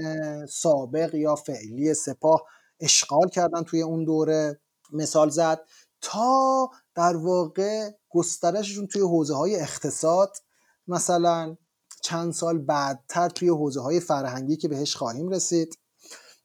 سابق یا فعلی سپاه اشغال کردن توی اون دوره. مثال زد تا در واقع گسترششون توی حوزه های اقتصاد مثلا چند سال بعدتر توی حوزه های فرهنگی که بهش خواهیم رسید.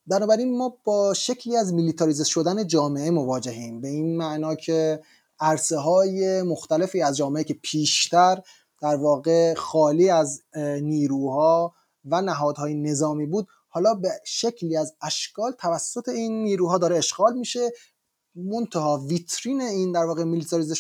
بنابراین ما با شکلی از میلیتاریزه شدن جامعه مواجهیم. به این معنا که عرصه های مختلفی از جامعه که پیشتر در واقع خالی از نیروها و نهادهای نظامی بود حالا به شکلی از اشکال توسط این نیروها داره اشغال میشه منتها ویترین این در واقع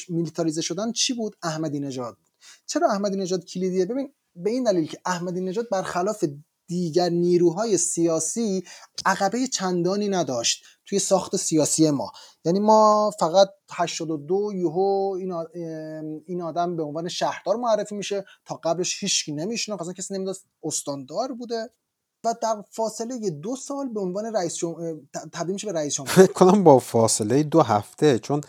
میلیتاریزه شدن چی بود؟ احمدی نژاد بود چرا احمدی نژاد کلیدیه؟ ببین به این دلیل که احمدی نژاد برخلاف دیگر نیروهای سیاسی عقبه چندانی نداشت توی ساخت سیاسی ما. یعنی ما فقط 82 یهو این, آدم به عنوان شهردار معرفی میشه. تا قبلش هیچکی نمیشناخت اصلا کسی نمی‌دونست استاندار بوده. و در فاصله دو سال به عنوان رئیس جمهور تبدیل میشه به رئیس جمهور. فکر کنم با فاصله دو هفته چون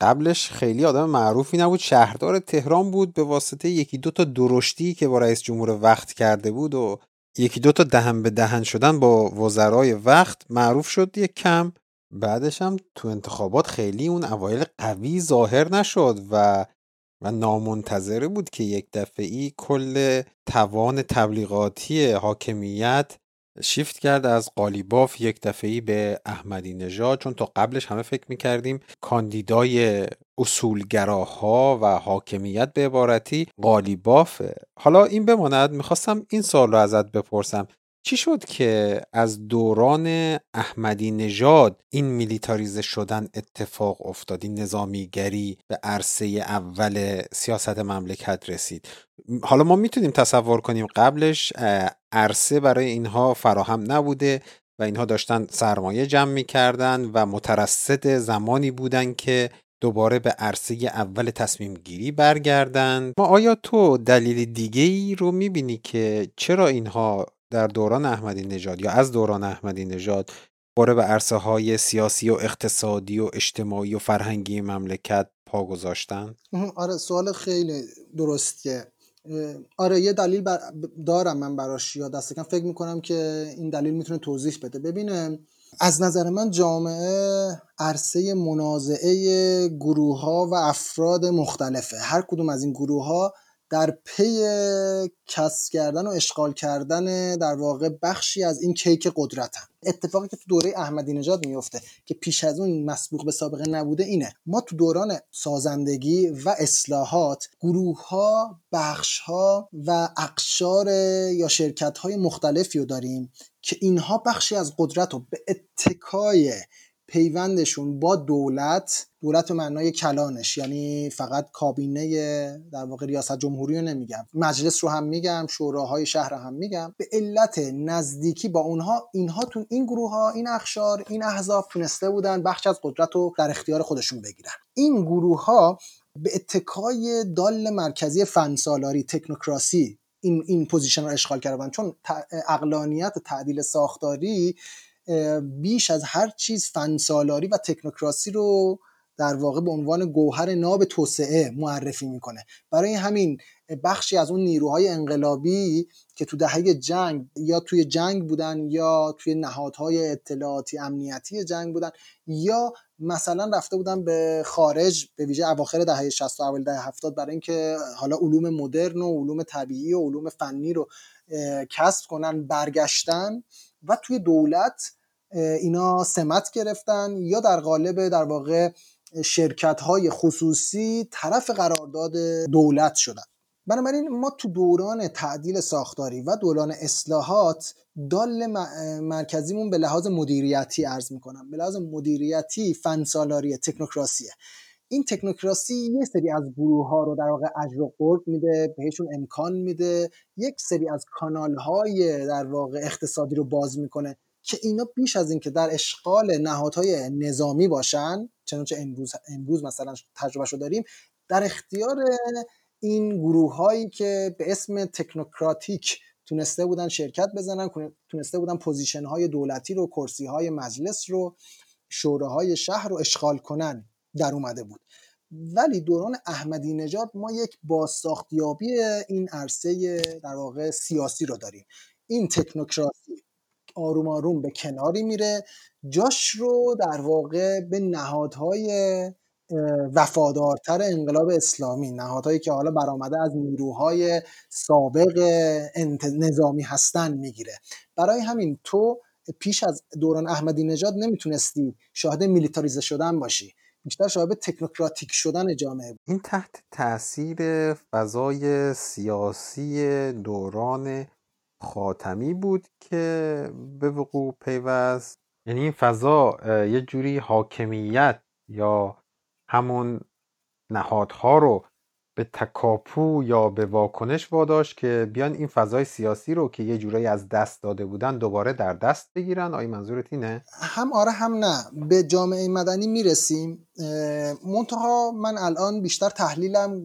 قبلش خیلی آدم معروفی نبود. شهردار تهران بود به واسطه یکی دو تا درشتی که با رئیس جمهور وقت کرده بود و یکی دو تا دهن به دهن شدن با وزرای وقت معروف شد یک کم. بعدش هم تو انتخابات خیلی اون اوایل قوی ظاهر نشد و و نامنتظره بود که یک دفعی کل توان تبلیغاتی حاکمیت شیفت کرد از قالیباف یک دفعی به احمدی نژاد چون تا قبلش همه فکر می‌کردیم کاندیدای اصولگراها و حاکمیت به عبارتی قالیبافه. حالا این بماند می‌خواستم این سال رو ازت بپرسم. چی شد که از دوران احمدی نژاد این میلیتاریزه شدن اتفاق افتاد این نظامیگری به عرصه اول سیاست مملکت رسید؟ حالا ما می‌تونیم تصور کنیم قبلش عرصه برای اینها فراهم نبوده و اینها داشتن سرمایه جمع می‌کردن و مترصد زمانی بودن که دوباره به عرصه اول تصمیم گیری برگردن. ما آیا تو دلیل دیگه ای رو می‌بینی که چرا اینها در دوران احمدی نژاد یا از دوران احمدی نژاد باره به عرصه های سیاسی و اقتصادی و اجتماعی و فرهنگی مملکت پا گذاشتن؟ آره سوال خیلی درستیه. آره یه دلیل دارم من براش یا دست کم فکر می‌کنم که این دلیل می‌تونه توضیح بده. ببینه از نظر من جامعه عرصه منازعه گروه ها و افراد مختلفه. هر کدوم از این گروه ها در پی کسب کردن و اشغال کردن در واقع بخشی از این کیک قدرتن اتفاقی که تو دوره احمدی نژاد میفته که پیش از اون مسبوق به سابقه نبوده اینه. ما تو دوران سازندگی و اصلاحات گروه ها بخش ها و اقشار یا شرکت های مختلفی رو داریم که اینها بخشی از قدرت رو به اتکای پیوندشون با دولت دولت به معنای کلانش یعنی فقط کابینه در واقع ریاست جمهوری رو نمیگم. مجلس رو هم میگم شوراهای شهر هم میگم. به علت نزدیکی با اونها اینها تو این گروه ها این اخشار این احزاب تونسته بودن بخش از قدرت رو در اختیار خودشون بگیرن. این گروه ها به اتکای دال مرکزی فن‌سالاری تکنوکراسی این این position رو اشغال کردن. چون عقلانیت تعدیل ساختاری بیش از هر چیز فن‌سالاری و تکنوکراسی رو در واقع به عنوان گوهر ناب توسعه معرفی می‌کنه. برای همین بخشی از اون نیروهای انقلابی که تو دهه جنگ یا توی جنگ بودن یا توی نهادهای اطلاعاتی امنیتی جنگ بودن یا مثلا رفته بودن به خارج به ویژه اواخر دهه 60 و اول دهه 70 برای اینکه حالا علوم مدرن و علوم طبیعی و علوم فنی رو کسب کنن برگشتن و توی دولت اینا سمت گرفتن یا در قالب در واقع شرکت های خصوصی طرف قرارداد دولت شدن. بنابراین ما تو دوران تعدیل ساختاری و دوران اصلاحات دال مرکزیمون به لحاظ مدیریتی ارز می‌کنم. به لحاظ مدیریتی فنسالاری تکنوکراسیه. این تکنوکراسی یه سری از گروه ها رو در واقع اجر و قرب میده بهشون امکان میده یک سری از کانال های در واقع اقتصادی رو باز می‌کنه. که اینا بیش از اینکه در اشغال نهادهای نظامی باشن چنانچه امروز امروز مثلا تجربه داریم در اختیار این گروه هایی که به اسم تکنوکراتیک تونسته بودن شرکت بزنن تونسته بودن position های دولتی رو کرسی های مجلس رو شوراهای شهر رو اشغال کنن در اومده بود. ولی دوران احمدی نژاد ما یک بازساخت‌یابی این عرصه در واقع سیاسی رو داریم. این تکنوکراسی آروم آروم به کناری میره. جاش رو در واقع به نهادهای وفادارتر انقلاب اسلامی نهادهایی که حالا برآمده از نیروهای سابق نظامی هستن می‌گیره. برای همین تو پیش از دوران احمدی نژاد نمی‌تونستی شاهد میلیتاریزه شدن باشی. بیشتر شاهد تکنوکراتیک شدن جامعه بود این تحت تاثیر فضای سیاسی دوران خاتمی بود که به وقوع پیوست. یعنی این فضا یه جوری حاکمیت یا همون نهادها رو به تکاپو یا به واکنش واداشت که بیان این فضای سیاسی رو که یه جورایی از دست داده بودن دوباره در دست بگیرن. آیا منظورت اینه؟ هم آره هم نه. به جامعه مدنی می‌رسیم. منتها من الان بیشتر تحلیلم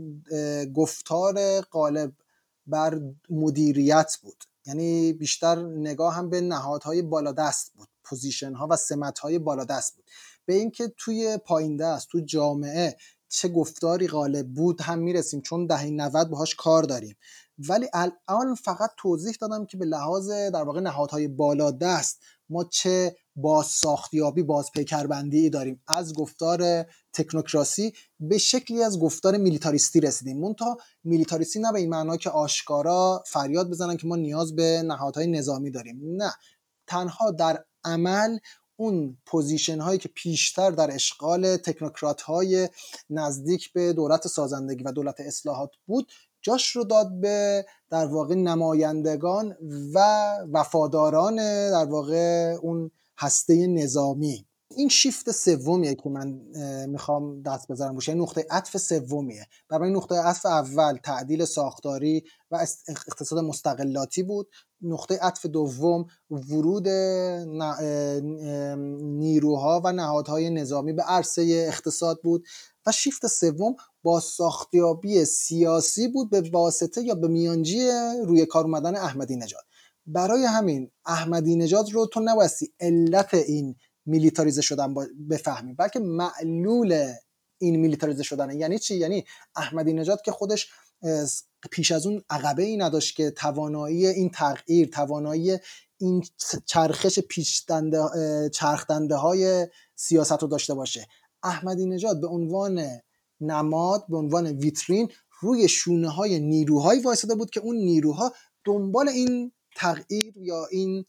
گفتار غالب بر مدیریت بود. یعنی بیشتر نگاه هم به نهادهای بالادست بود position ها و سمت های بالادست بود. به اینکه توی پایین دست تو جامعه چه گفتاری غالب بود هم می‌رسیم چون دهه 90 باهاش کار داریم. ولی الان فقط توضیح دادم که به لحاظ در واقع نهادهای بالا دست ما چه باز ساختیابی باز پیکربندی داریم. از گفتار تکنوکراسی به شکلی از گفتار میلیتاریستی رسیدیم. منتها میلیتاریستی نه به این معنا که آشکارا فریاد بزنن که ما نیاز به نهادهای نظامی داریم. نه. تنها در عمل اون پوزیشن هایی که پیشتر در اشغال تکنوکرات های نزدیک به دولت سازندگی و دولت اصلاحات بود جاش رو داد به در واقع نمایندگان و وفاداران در واقع اون هسته نظامی. این شیفت سومیه که من می‌خوام دست بذارم روش. یعنی نقطه عطف سومیه. برای نقطه عطف اول تعدیل ساختاری و اقتصاد مستقلاتی بود. نقطه عطف دوم ورود نیروها و نهادهای نظامی به عرصه اقتصاد بود. و شیفت سوم با ساختیابی سیاسی بود به واسطه یا به میانجی روی کار اومدن احمدی نژاد. برای همین احمدی نژاد رو تو نبایستی علت این میلیتاریزه شدن بفهمیم. بلکه معلول این میلیتاریزه شدن یعنی چی؟ یعنی احمدی نژاد که خودش پیش از اون عقبه ای نداشت که توانایی این تغییر توانایی این چرخش پیچدنده چرخدنده های سیاست رو داشته باشه. احمدی نژاد به عنوان نماد به عنوان ویترین روی شونه های نیروهایی وایساده بود که اون نیروها دنبال این تغییر یا این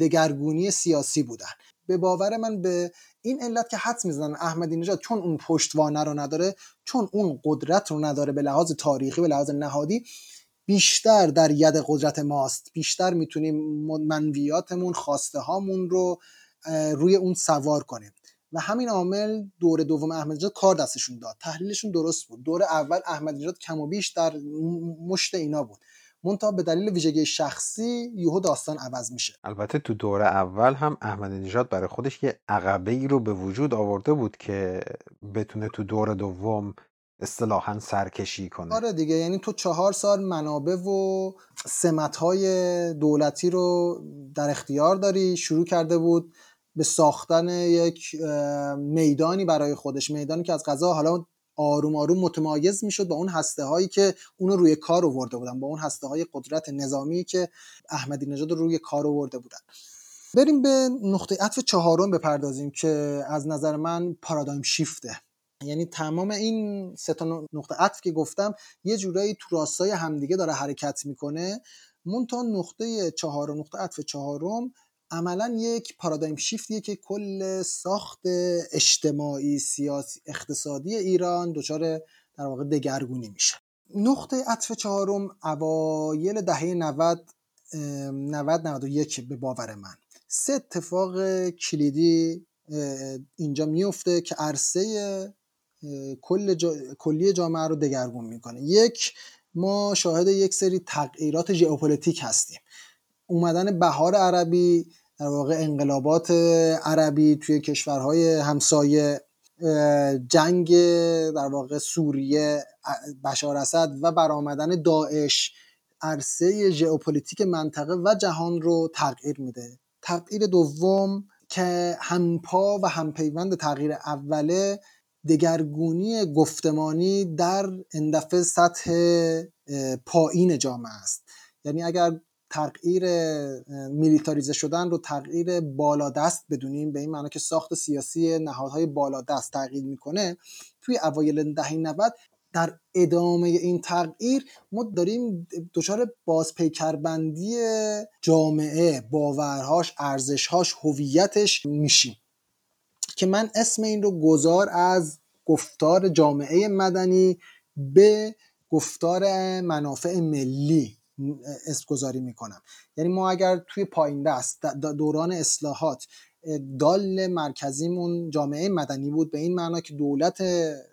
دگرگونی سیاسی بودن. به باور من به این علت که حد می‌زنن احمدی نژاد چون اون پشتوانه رو نداره چون اون قدرت رو نداره به لحاظ تاریخی به لحاظ نهادی بیشتر در ید قدرت ماست. بیشتر می‌تونیم منویاتمون خواسته هامون رو روی اون سوار کنیم. و همین عامل دور دوم احمدی نژاد کار دستشون داد. تحلیلشون درست بود. دور اول احمدی نژاد کم و بیش در مشت اینا بود. منتها به دلیل ویژگی شخصی یهو داستان عوض میشه. البته تو دور اول هم احمد نژاد برای خودش یه عقبه ای رو به وجود آورده بود که بتونه تو دور دوم اصطلاحا سرکشی کنه. آره دیگه یعنی تو چهار سال منابع و سمت های دولتی رو در اختیار داری. شروع کرده بود به ساختن یک میدانی برای خودش. میدانی که از غذا حالا آروم آروم متمایز می‌شد با اون هسته هایی که اونو روی کار آورده بودن با اون هسته های قدرت نظامی که احمدی نژاد رو روی کار آورده بودن. بریم به نقطه عطف چهارم بپردازیم که از نظر من پارادایم شیفته یعنی تمام این سه تا نقطه عطف که گفتم یه جورایی تو راستای همدیگه داره حرکت می‌کنه. مونتا نقطه چهارم نقطه عطف چهارم عملا یک پارادایم شیفتیه که کل ساخت اجتماعی سیاسی اقتصادی ایران دچار در واقع دگرگونی میشه. نقطه عطف چهارم اوایل دهه 90 90 91 به باور من. سه اتفاق کلیدی اینجا میفته که عرصه کل کلی جامعه رو دگرگون می‌کنه. یک ما شاهد یک سری تغییرات ژئوپلیتیک هستیم. اومدن بهار عربی در واقع انقلابات عربی توی کشورهای همسایه جنگ در واقع سوریه بشار اسد و برآمدن داعش عرصه ژئوپلیتیک منطقه و جهان رو تغییر میده. تغییر دوم که همپا و همپیوند تغییر اوله دگرگونی گفتمانی در اندفعه سطح پایین جامعه است. یعنی اگر تغییر میلیتاریزه شدن رو تغییر بالادست بدونیم. به این معنی که ساخت سیاسی نهادهای بالادست تغییر می‌کنه. توی اوایل دهه 90 در ادامه این تغییر ما داریم دچار بازپیکربندی جامعه باورهاش ارزشهاش هویتش میشیم. که من اسم این رو گذار از گفتار جامعه مدنی به گفتار منافع ملی. اسمگذاری می‌کنم. یعنی ما اگر توی پایین دست دوران اصلاحات دال مرکزیمون جامعه مدنی بود به این معنا که دولت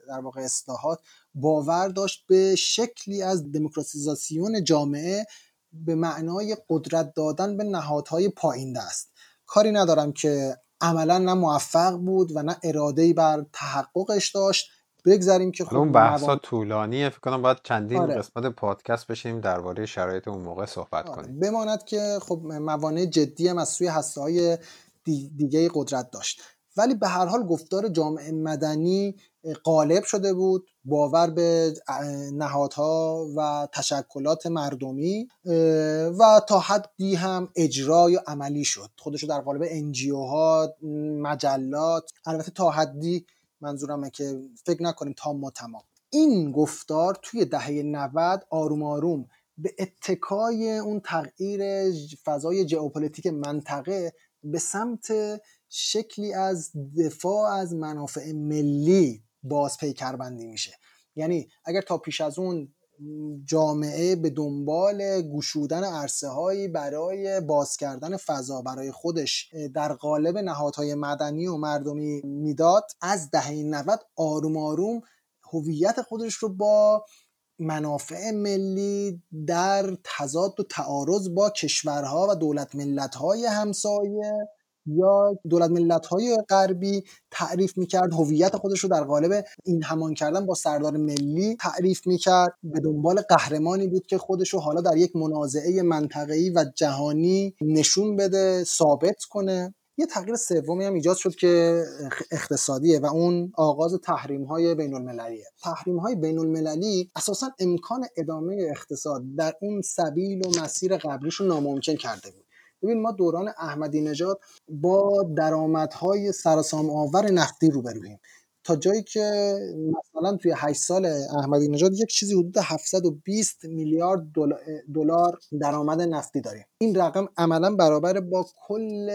در واقع اصلاحات باور داشت به شکلی از دموکراتیزاسیون جامعه به معنای قدرت دادن به نهادهای پایین دست. کاری ندارم که عملا نه موفق بود و نه اراده بر تحققش داشت. بگذاریم که خب اون بحثا طولانیه. فکر کنم باید چندین آره. قسمت پادکست بشیم درباره شرایط اون موقع صحبت آره. کنیم. بماند که خب موانع جدی هم از سوی هسته های دیگه قدرت داشت. ولی به هر حال گفتار جامعه مدنی غالب شده بود. باور به نهادها و تشکلات مردمی و تا حدی هم اجرای و عملی شد. خودشو در قالب انجیو ها مجلات. البته تا حدی منظورمه که فکر نکنیم تا ما تمام. این گفتار توی دهه 90 آروم آروم به اتکای اون تغییر فضای ژئوپلیتیک منطقه به سمت شکلی از دفاع از منافع ملی باز پیکربندی میشه. یعنی اگر تا پیش از اون جامعه به دنبال گشودن عرصه هایی برای باز کردن فضا برای خودش. در قالب نهادهای مدنی و مردمی می‌داد از دهه 90 آروم آروم هویت خودش رو با منافع ملی در تضاد و تعارض با کشورها و دولت ملت‌های همسایه یا دولت ملت های غربی تعریف می‌کرد هویت خودش رو در قالب این همان کردن با سردار ملی تعریف می‌کرد. به دنبال قهرمانی بود که خودش رو حالا در یک منازعه منطقه‌ای و جهانی نشون بده ثابت کنه. یه تغییر سومی هم ایجاد شد که اقتصادیه و اون آغاز تحریم های بین المللیه تحریم های بین المللی اساسا امکان ادامه اقتصاد در اون سبیل و مسیر قبلیش رو ناممکن کرده بود. ببین ما دوران احمدی نژاد با درآمدهای سرسام آور نفتی روبرویم تا جایی که مثلا توی 8 سال احمدی نژاد یک چیزی حدود 720 میلیارد دلار درآمد نفتی داریم. این رقم عملا برابر با کل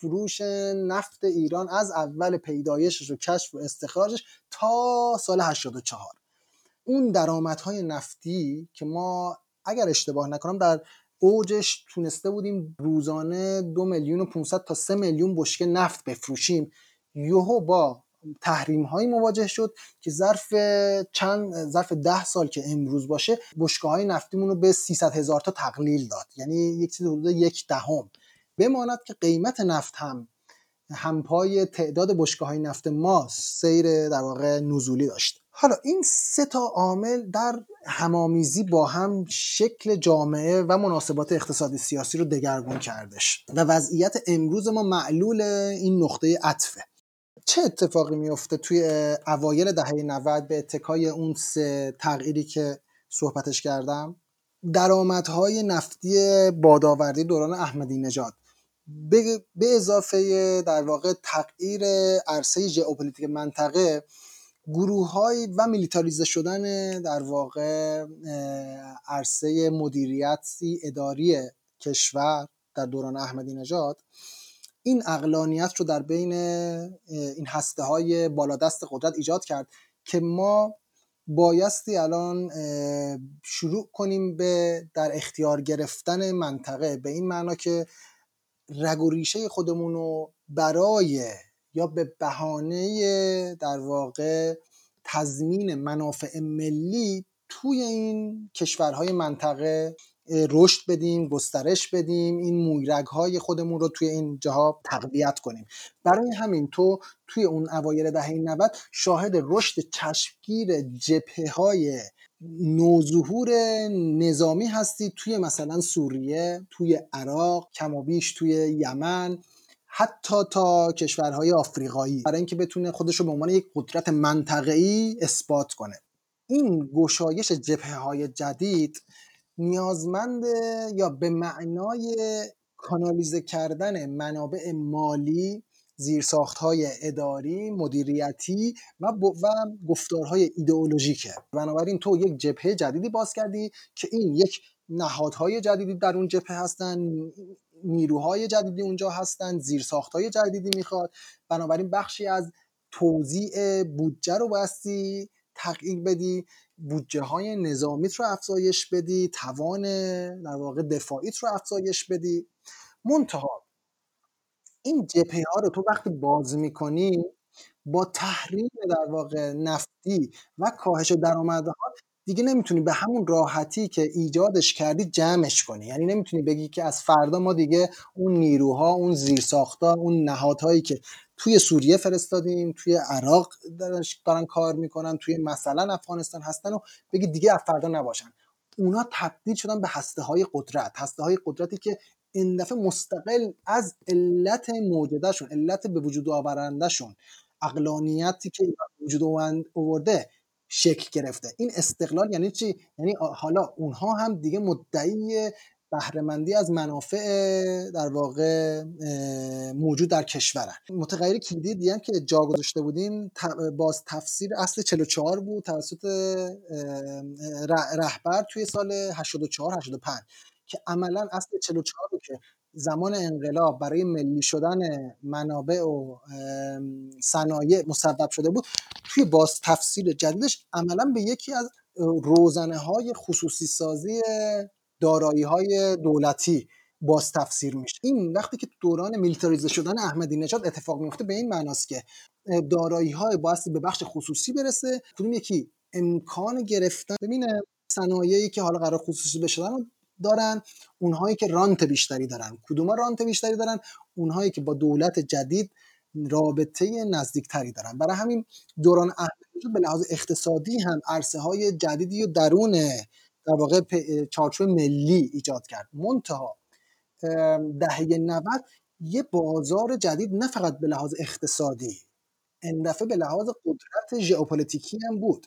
فروش نفت ایران از اول پیدایشش و کشف و استخراجش تا سال 84 اون درآمدهای نفتی که ما اگر اشتباه نکنم در اوجش تونسته بودیم روزانه دو میلیون و 500 تا سه میلیون بشکه نفت بفروشیم. یهو با تحریم هایی مواجه شد که ظرف چند ظرف ده سال که امروز باشه بشکه های نفتیمون رو به 300 هزار تا تقلیل داد. یعنی یک چیز حدود یک دهم. بماند که قیمت نفت هم همپای تعداد بشکه های نفت ما سیر در واقع نزولی داشت. حالا این سه تا عامل در همامیزی با هم شکل جامعه و مناسبات اقتصادی سیاسی رو دگرگون کردش و وضعیت امروز ما معلول این نقطه عطفه. چه اتفاقی میفته توی اوایل دهه 90 به اتکای اون سه تغییری که صحبتش کردم؟ درآمدهای نفتی بادآوردی دوران احمدی نژاد به اضافه در واقع تغییر عرصه ژئوپلیتیک منطقه گروه های و میلیتاریزه شدن در واقع عرصه مدیریتی اداری کشور در دوران احمدی نژاد این اقلانیت رو در بین این هسته های بالادست قدرت ایجاد کرد که ما بایستی الان شروع کنیم به در اختیار گرفتن منطقه به این معنا که رگ و ریشه خودمون رو برای یا به بهانه در واقع تضمین منافع ملی توی این کشورهای منطقه رشد بدیم گسترش بدیم این مویرگ های خودمون رو توی این جاها تقویت کنیم. برای همین تو توی اون اوایل دهه 90 شاهد رشد چشمگیر جبهه های نوظهور نظامی هستی توی مثلا سوریه توی عراق کم و بیش توی یمن. حتی تا کشورهای آفریقایی برای اینکه بتونه خودش رو به عنوان یک قدرت منطقه‌ای اثبات کنه. این گشایش جبهه های جدید نیازمند یا به معنای کانالیزه کردن منابع مالی های اداری، مدیریتی و, و گفتارهای ایدئولوژیکه. بنابراین تو یک جبهه جدیدی باز کردی که این یک نهادهای جدیدی در اون جبهه هستن. نیروهای جدیدی اونجا هستن های جدیدی می‌خواد. بنابراین بخشی از توزیع بودجه رو باستی تغییر بدی بودجه های نظامیت رو افزایش بدی توان در واقع دفاعیت رو افزایش بدی. منتها این جپه ها رو تو وقتی باز می‌کنی با تحریم در واقع نفتی و کاهش درآمدها دیگه نمی‌تونی به همون راحتی که ایجادش کردی جمعش کنی. یعنی نمی‌تونی بگی که از فردا ما دیگه اون نیروها اون زیرساختا اون نهادهایی که توی سوریه فرستادیم توی عراق دارن کار می‌کنن توی مثلا افغانستان هستن و بگی دیگه از فردا نباشن. اونا تبدیل شدن به هسته های قدرت. هسته های قدرتی که این دفعه مستقل از علت موجودهشون علت به وجود آورندهشون اقلانیتی که وجود آورده شکل گرفته. این استقلال یعنی چی؟ یعنی حالا اونها هم دیگه مدعی بهرهمندی از منافع در واقع موجود در کشورن. متغیر کلیدی دیگه که جا گذاشته بودیم باز تفسیر اصل 44 بود توسط رهبر توی سال 84 85 که عملا اصل 44 رو که زمان انقلاب برای ملی شدن منابع و صنایع مسبب شده بود توی باز تفصیل جدیدش عملا به یکی از روزنه های خصوصی سازی دارایی های دولتی باز تفسیر میشه. این وقتی که دوران میلیتاریزه شدن احمدی نژاد اتفاق میفته به این معناست که دارایی های به بخش خصوصی برسه. کدوم یکی امکان گرفتن؟ ببینه صنایعی که حالا قرار خصوصی بشدن دارن اونهایی که رانت بیشتری دارن. کدوم رانت بیشتری دارن؟ اونهایی که با دولت جدید رابطه نزدیکتری دارن. برای همین دوران احمدی به لحاظ اقتصادی هم عرصه های جدیدی و درون در واقع چارچوب ملی ایجاد کرد. منتها دهه 90 یه بازار جدید نه فقط به لحاظ اقتصادی این دفعه به لحاظ قدرت ژئوپلیتیکی هم بود.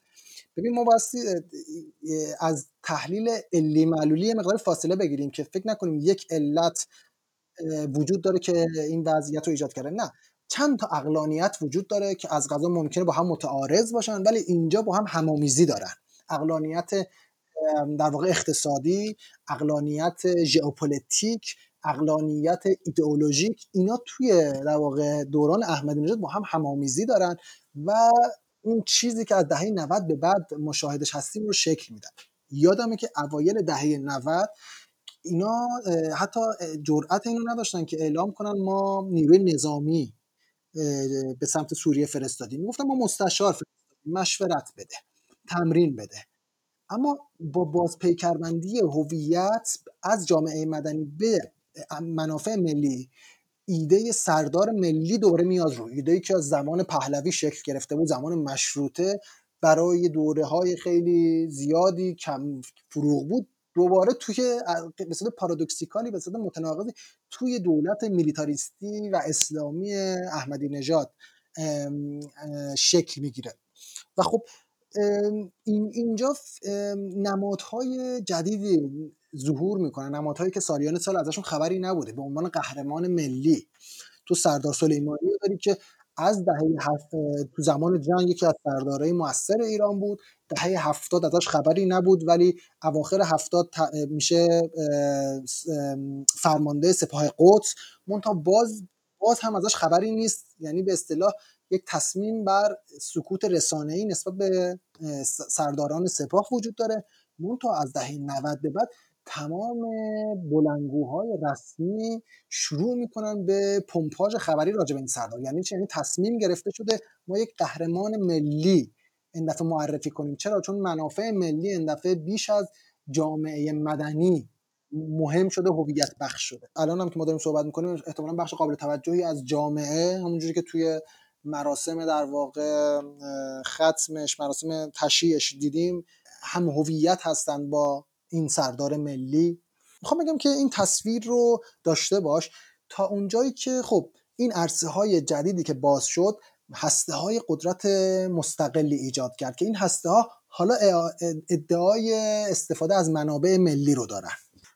ببین ما باستی از تحلیل علی معلولی مقدار فاصله بگیریم که فکر نکنیم یک علت وجود داره که این وضعیت رو ایجاد کرده. نه. چند تا اقلانیت وجود داره که از غذا ممکنه با هم متعارض باشن ولی اینجا با هم همامیزی دارن. اقلانیت در واقع اقتصادی عقلانیت ژئوپلیتیک عقلانیت ایدئولوژیک اینا توی در واقع دوران احمدی نژاد با هم هم‌آمیزی دارن و اون چیزی که از دهه 90 به بعد مشاهدش هستیم رو شکل میدن. یادمه که اوایل دهه 90 اینا حتی جرأت اینو نداشتن که اعلام کنن ما نیروی نظامی به سمت سوریه فرستادیم. گفتن ما مستشار فرستادیم مشورت بده تمرین بده. اما با بازپیکربندی هویت از جامعه مدنی به منافع ملی ایده سردار ملی دوره میاد رو. ایده ای که از زمان پهلوی شکل گرفته بود زمان مشروطه. برای دوره های خیلی زیادی کم فروغ بود. دوباره توی به صورت پارادوکسیکالی به صورت متناقضی توی دولت میلیتاریستی و اسلامی احمدی نژاد شکل می‌گیره. و خب اینجا نمادهای جدیدی ظهور می‌کنن. نمادهایی که سالیان سال ازشون خبری نبوده. به عنوان قهرمان ملی. تو سردار سلیمانی داری که از دهه هفت تو زمان جنگ یکی از سردارای موثر ایران بود. دهه هفتاد ازش خبری نبود. ولی اواخر هفتاد میشه فرمانده سپاه قدس. منتها باز باز هم ازش خبری نیست. یعنی به اصطلاح یک تصمیم بر سکوت رسانه‌ای نسبت به سرداران سپاه وجود داره. منتها از دهه 90 به بعد تمام بلنگوهای رسمی شروع می‌کنن به پمپاژ خبری راجع به این سردار. یعنی چی؟ یعنی تصمیم گرفته شده ما یک قهرمان ملی این دفعه معرفی کنیم. چرا؟ چون منافع ملی این دفعه بیش از جامعه مدنی مهم شده هویت بخش شده. الان هم که ما داریم صحبت می‌کنیم احتمالا بخش قابل توجهی از جامعه همونجوری که توی مراسم در واقع ختمش مراسم تشییعش دیدیم هم هویت هستند با این سردار ملی. می‌خوام بگم که این تصویر رو داشته باش. تا اونجایی که خب این عرصه های جدیدی که باز شد هسته های قدرت مستقلی ایجاد کرد که این هسته ها حالا ادعای استفاده از منابع ملی رو دارن.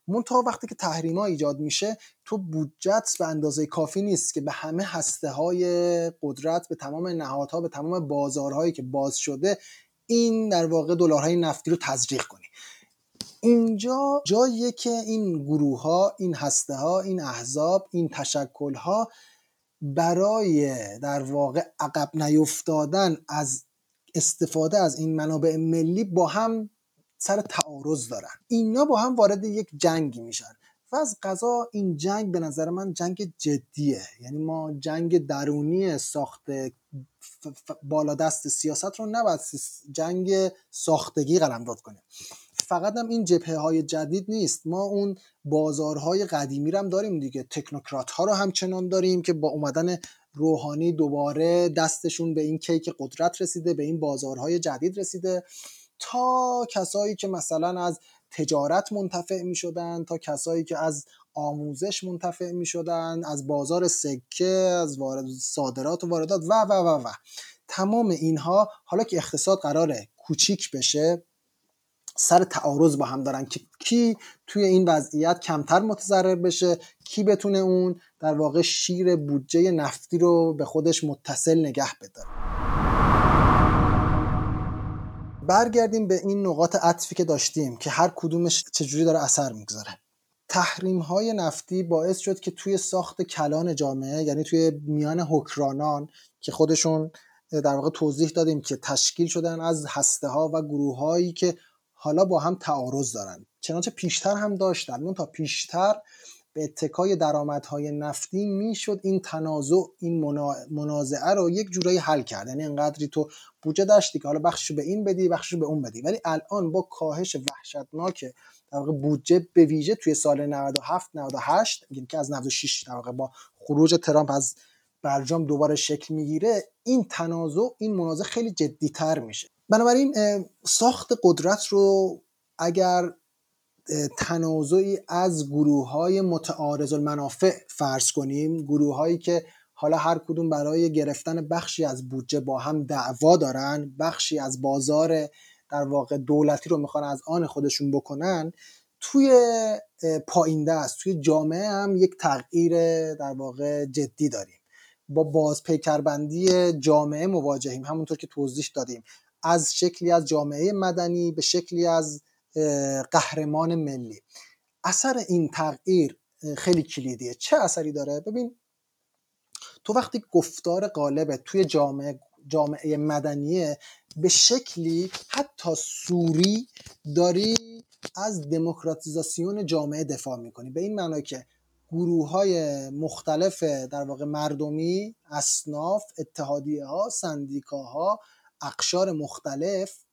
منتها وقتی که تحریم ها ایجاد میشه تو بودجت به اندازه کافی نیست که به همه هسته های قدرت به تمام نهادها به تمام بازارهایی که باز شده این در واقع دلارهای نفتی رو تزریق کنی. اینجا جاییه که این گروه ها این هسته ها این احزاب این تشکل ها برای در واقع عقب نیفتادن از استفاده از این منابع ملی با هم سر تعارض دارن. اینا با هم وارد یک جنگی میشن و از قضا این جنگ به نظر من جنگ جدیه. یعنی ما جنگ درونی ساخت بالادست سیاست رو نباید جنگ ساختگی قلمداد کنیم. فقط هم این جبهه های جدید نیست. ما اون بازارهای قدیمی رو هم داریم دیگه. تکنوکرات ها رو همچنان داریم که با اومدن روحانی دوباره دستشون به این کیک قدرت رسیده به این بازارهای جدید رسیده. تا کسایی که مثلا از تجارت منتفع می شدن تا کسایی که از آموزش منتفع می شدن از بازار سکه از وارد صادرات و واردات و و و و. تمام اینها حالا که اقتصاد قراره کوچیک بشه سر تعارض با هم دارن که کی توی این وضعیت کمتر متضرر بشه کی بتونه اون در واقع شیر بودجه نفتی رو به خودش متصل نگه بداره. برگردیم به این نقاط عطفی که داشتیم که هر کدومش چجوری داره اثر می‌گذاره. تحریم های نفتی باعث شد که توی ساخت کلان جامعه یعنی توی میان حکرانان که خودشون در واقع توضیح دادیم که تشکیل شدن از هسته ها و گروه هایی که حالا با هم تعارض دارن. چنانچه پیشتر هم داشتن. اون تا پیشتر به اتکای درآمدهای نفتی می‌شد این تنازع این منازعه رو یک جورایی حل کرد. یعنی انقدری تو بودجه داشتی که حالا بخشش به این بدی بخشش به اون بدی. ولی الان با کاهش وحشتناک در واقع بودجه به ویژه توی سال 97 98 یعنی که از 96 در با خروج ترامپ از برجام دوباره شکل می‌گیره این تنازع این منازعه خیلی جدیتر میشه. بنابراین ساخت قدرت رو اگر تنازعی از گروه های متعارض المنافع فرض کنیم گروه هایی که حالا هر کدوم برای گرفتن بخشی از بودجه با هم دعوا دارن بخشی از بازار در واقع دولتی رو می‌خوان از آن خودشون بکنن توی پایین دست توی جامعه هم یک تغییر در واقع جدی داریم. با بازپیکربندی جامعه مواجهیم همونطور که توضیح دادیم. از شکلی از جامعه مدنی به شکلی از قهرمان ملی. اثر این تغییر خیلی کلیدیه. چه اثری داره؟ ببین تو وقتی گفتار غالبه توی جامعه جامعه مدنیه به شکلی حتی سوری داری از دموکراتیزاسیون جامعه دفاع می‌کنی. به این معنی که گروه های مختلف در واقع مردمی اصناف اتحادیه ها سندیکاها اقشار مختلف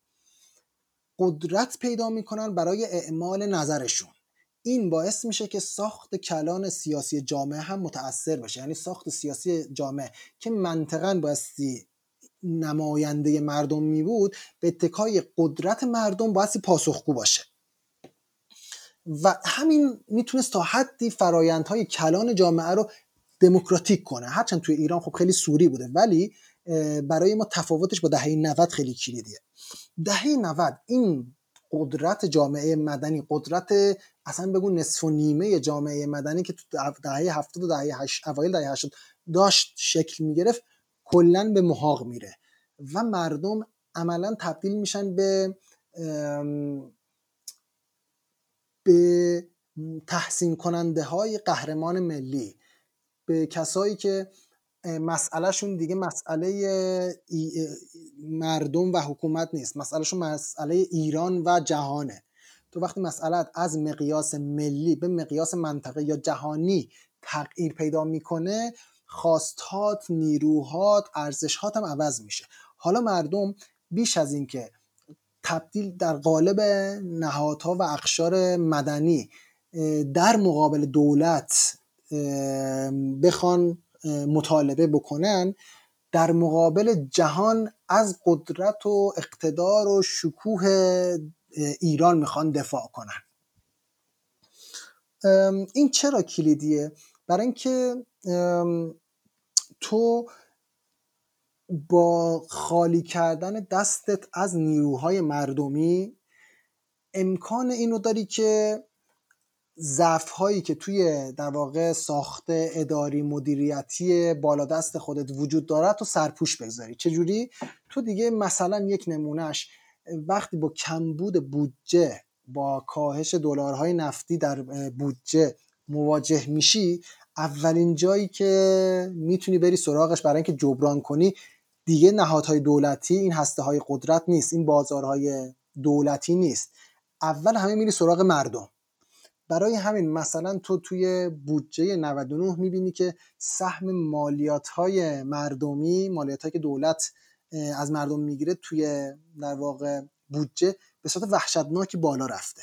قدرت پیدا می‌کنن برای اعمال نظرشون. این باعث میشه که ساخت کلان سیاسی جامعه هم متاثر بشه. یعنی ساخت سیاسی جامعه که منطقا بایستی نماینده مردم می بود به اتکای قدرت مردم بایستی پاسخگو باشه. و همین می‌تونست تا حدی فرایندهای کلان جامعه رو دموکراتیک کنه. هرچند توی ایران خب خیلی سوری بوده ولی برای ما تفاوتش با دهه 90 خیلی کلیدیه. دهه 90 این قدرت جامعه مدنی قدرت اصلا بگو نصف و نیمه جامعه مدنی که تو دهه 70 و دهه 8 اوایل دهه 80 داشت شکل می‌گرفت کلا به محاق میره و مردم عملا تبدیل میشن به به تحسین کننده های قهرمان ملی به کسایی که مسئلهشون دیگه مسئله مردم و حکومت نیست. مسئلهشون مسئله ایران و جهانه. تو وقتی مسئله از مقیاس ملی به مقیاس منطقه یا جهانی تغییر پیدا می‌کنه خواستهات نیروهات ارزشهات هم عوض میشه. حالا مردم بیش از اینکه تبدیل در قالب نهادها و اقشار مدنی در مقابل دولت بخوان مطالبه بکنن در مقابل جهان از قدرت و اقتدار و شکوه ایران می‌خوان دفاع کنن. این چرا کلیدیه؟ برای اینکه تو با خالی کردن دستت از نیروهای مردمی امکان اینو داری که ضعف هایی که توی در واقع ساخت اداری مدیریتی بالا دست خودت وجود دارد تو سرپوش بگذاری. چجوری؟ تو دیگه مثلا یک نمونهش وقتی با کمبود بودجه با کاهش دلارهای نفتی در بودجه مواجه میشی اولین جایی که می‌تونی بری سراغش برای اینکه جبران کنی دیگه نهادهای دولتی این هسته های قدرت نیست این بازارهای دولتی نیست. اول همه میری سراغ مردم. برای همین مثلا تو توی بودجه 99 می‌بینی که سهم مالیات های مردمی مالیات که دولت از مردم می‌گیره توی در واقع بودجه به صورت وحشتناکی بالا رفته.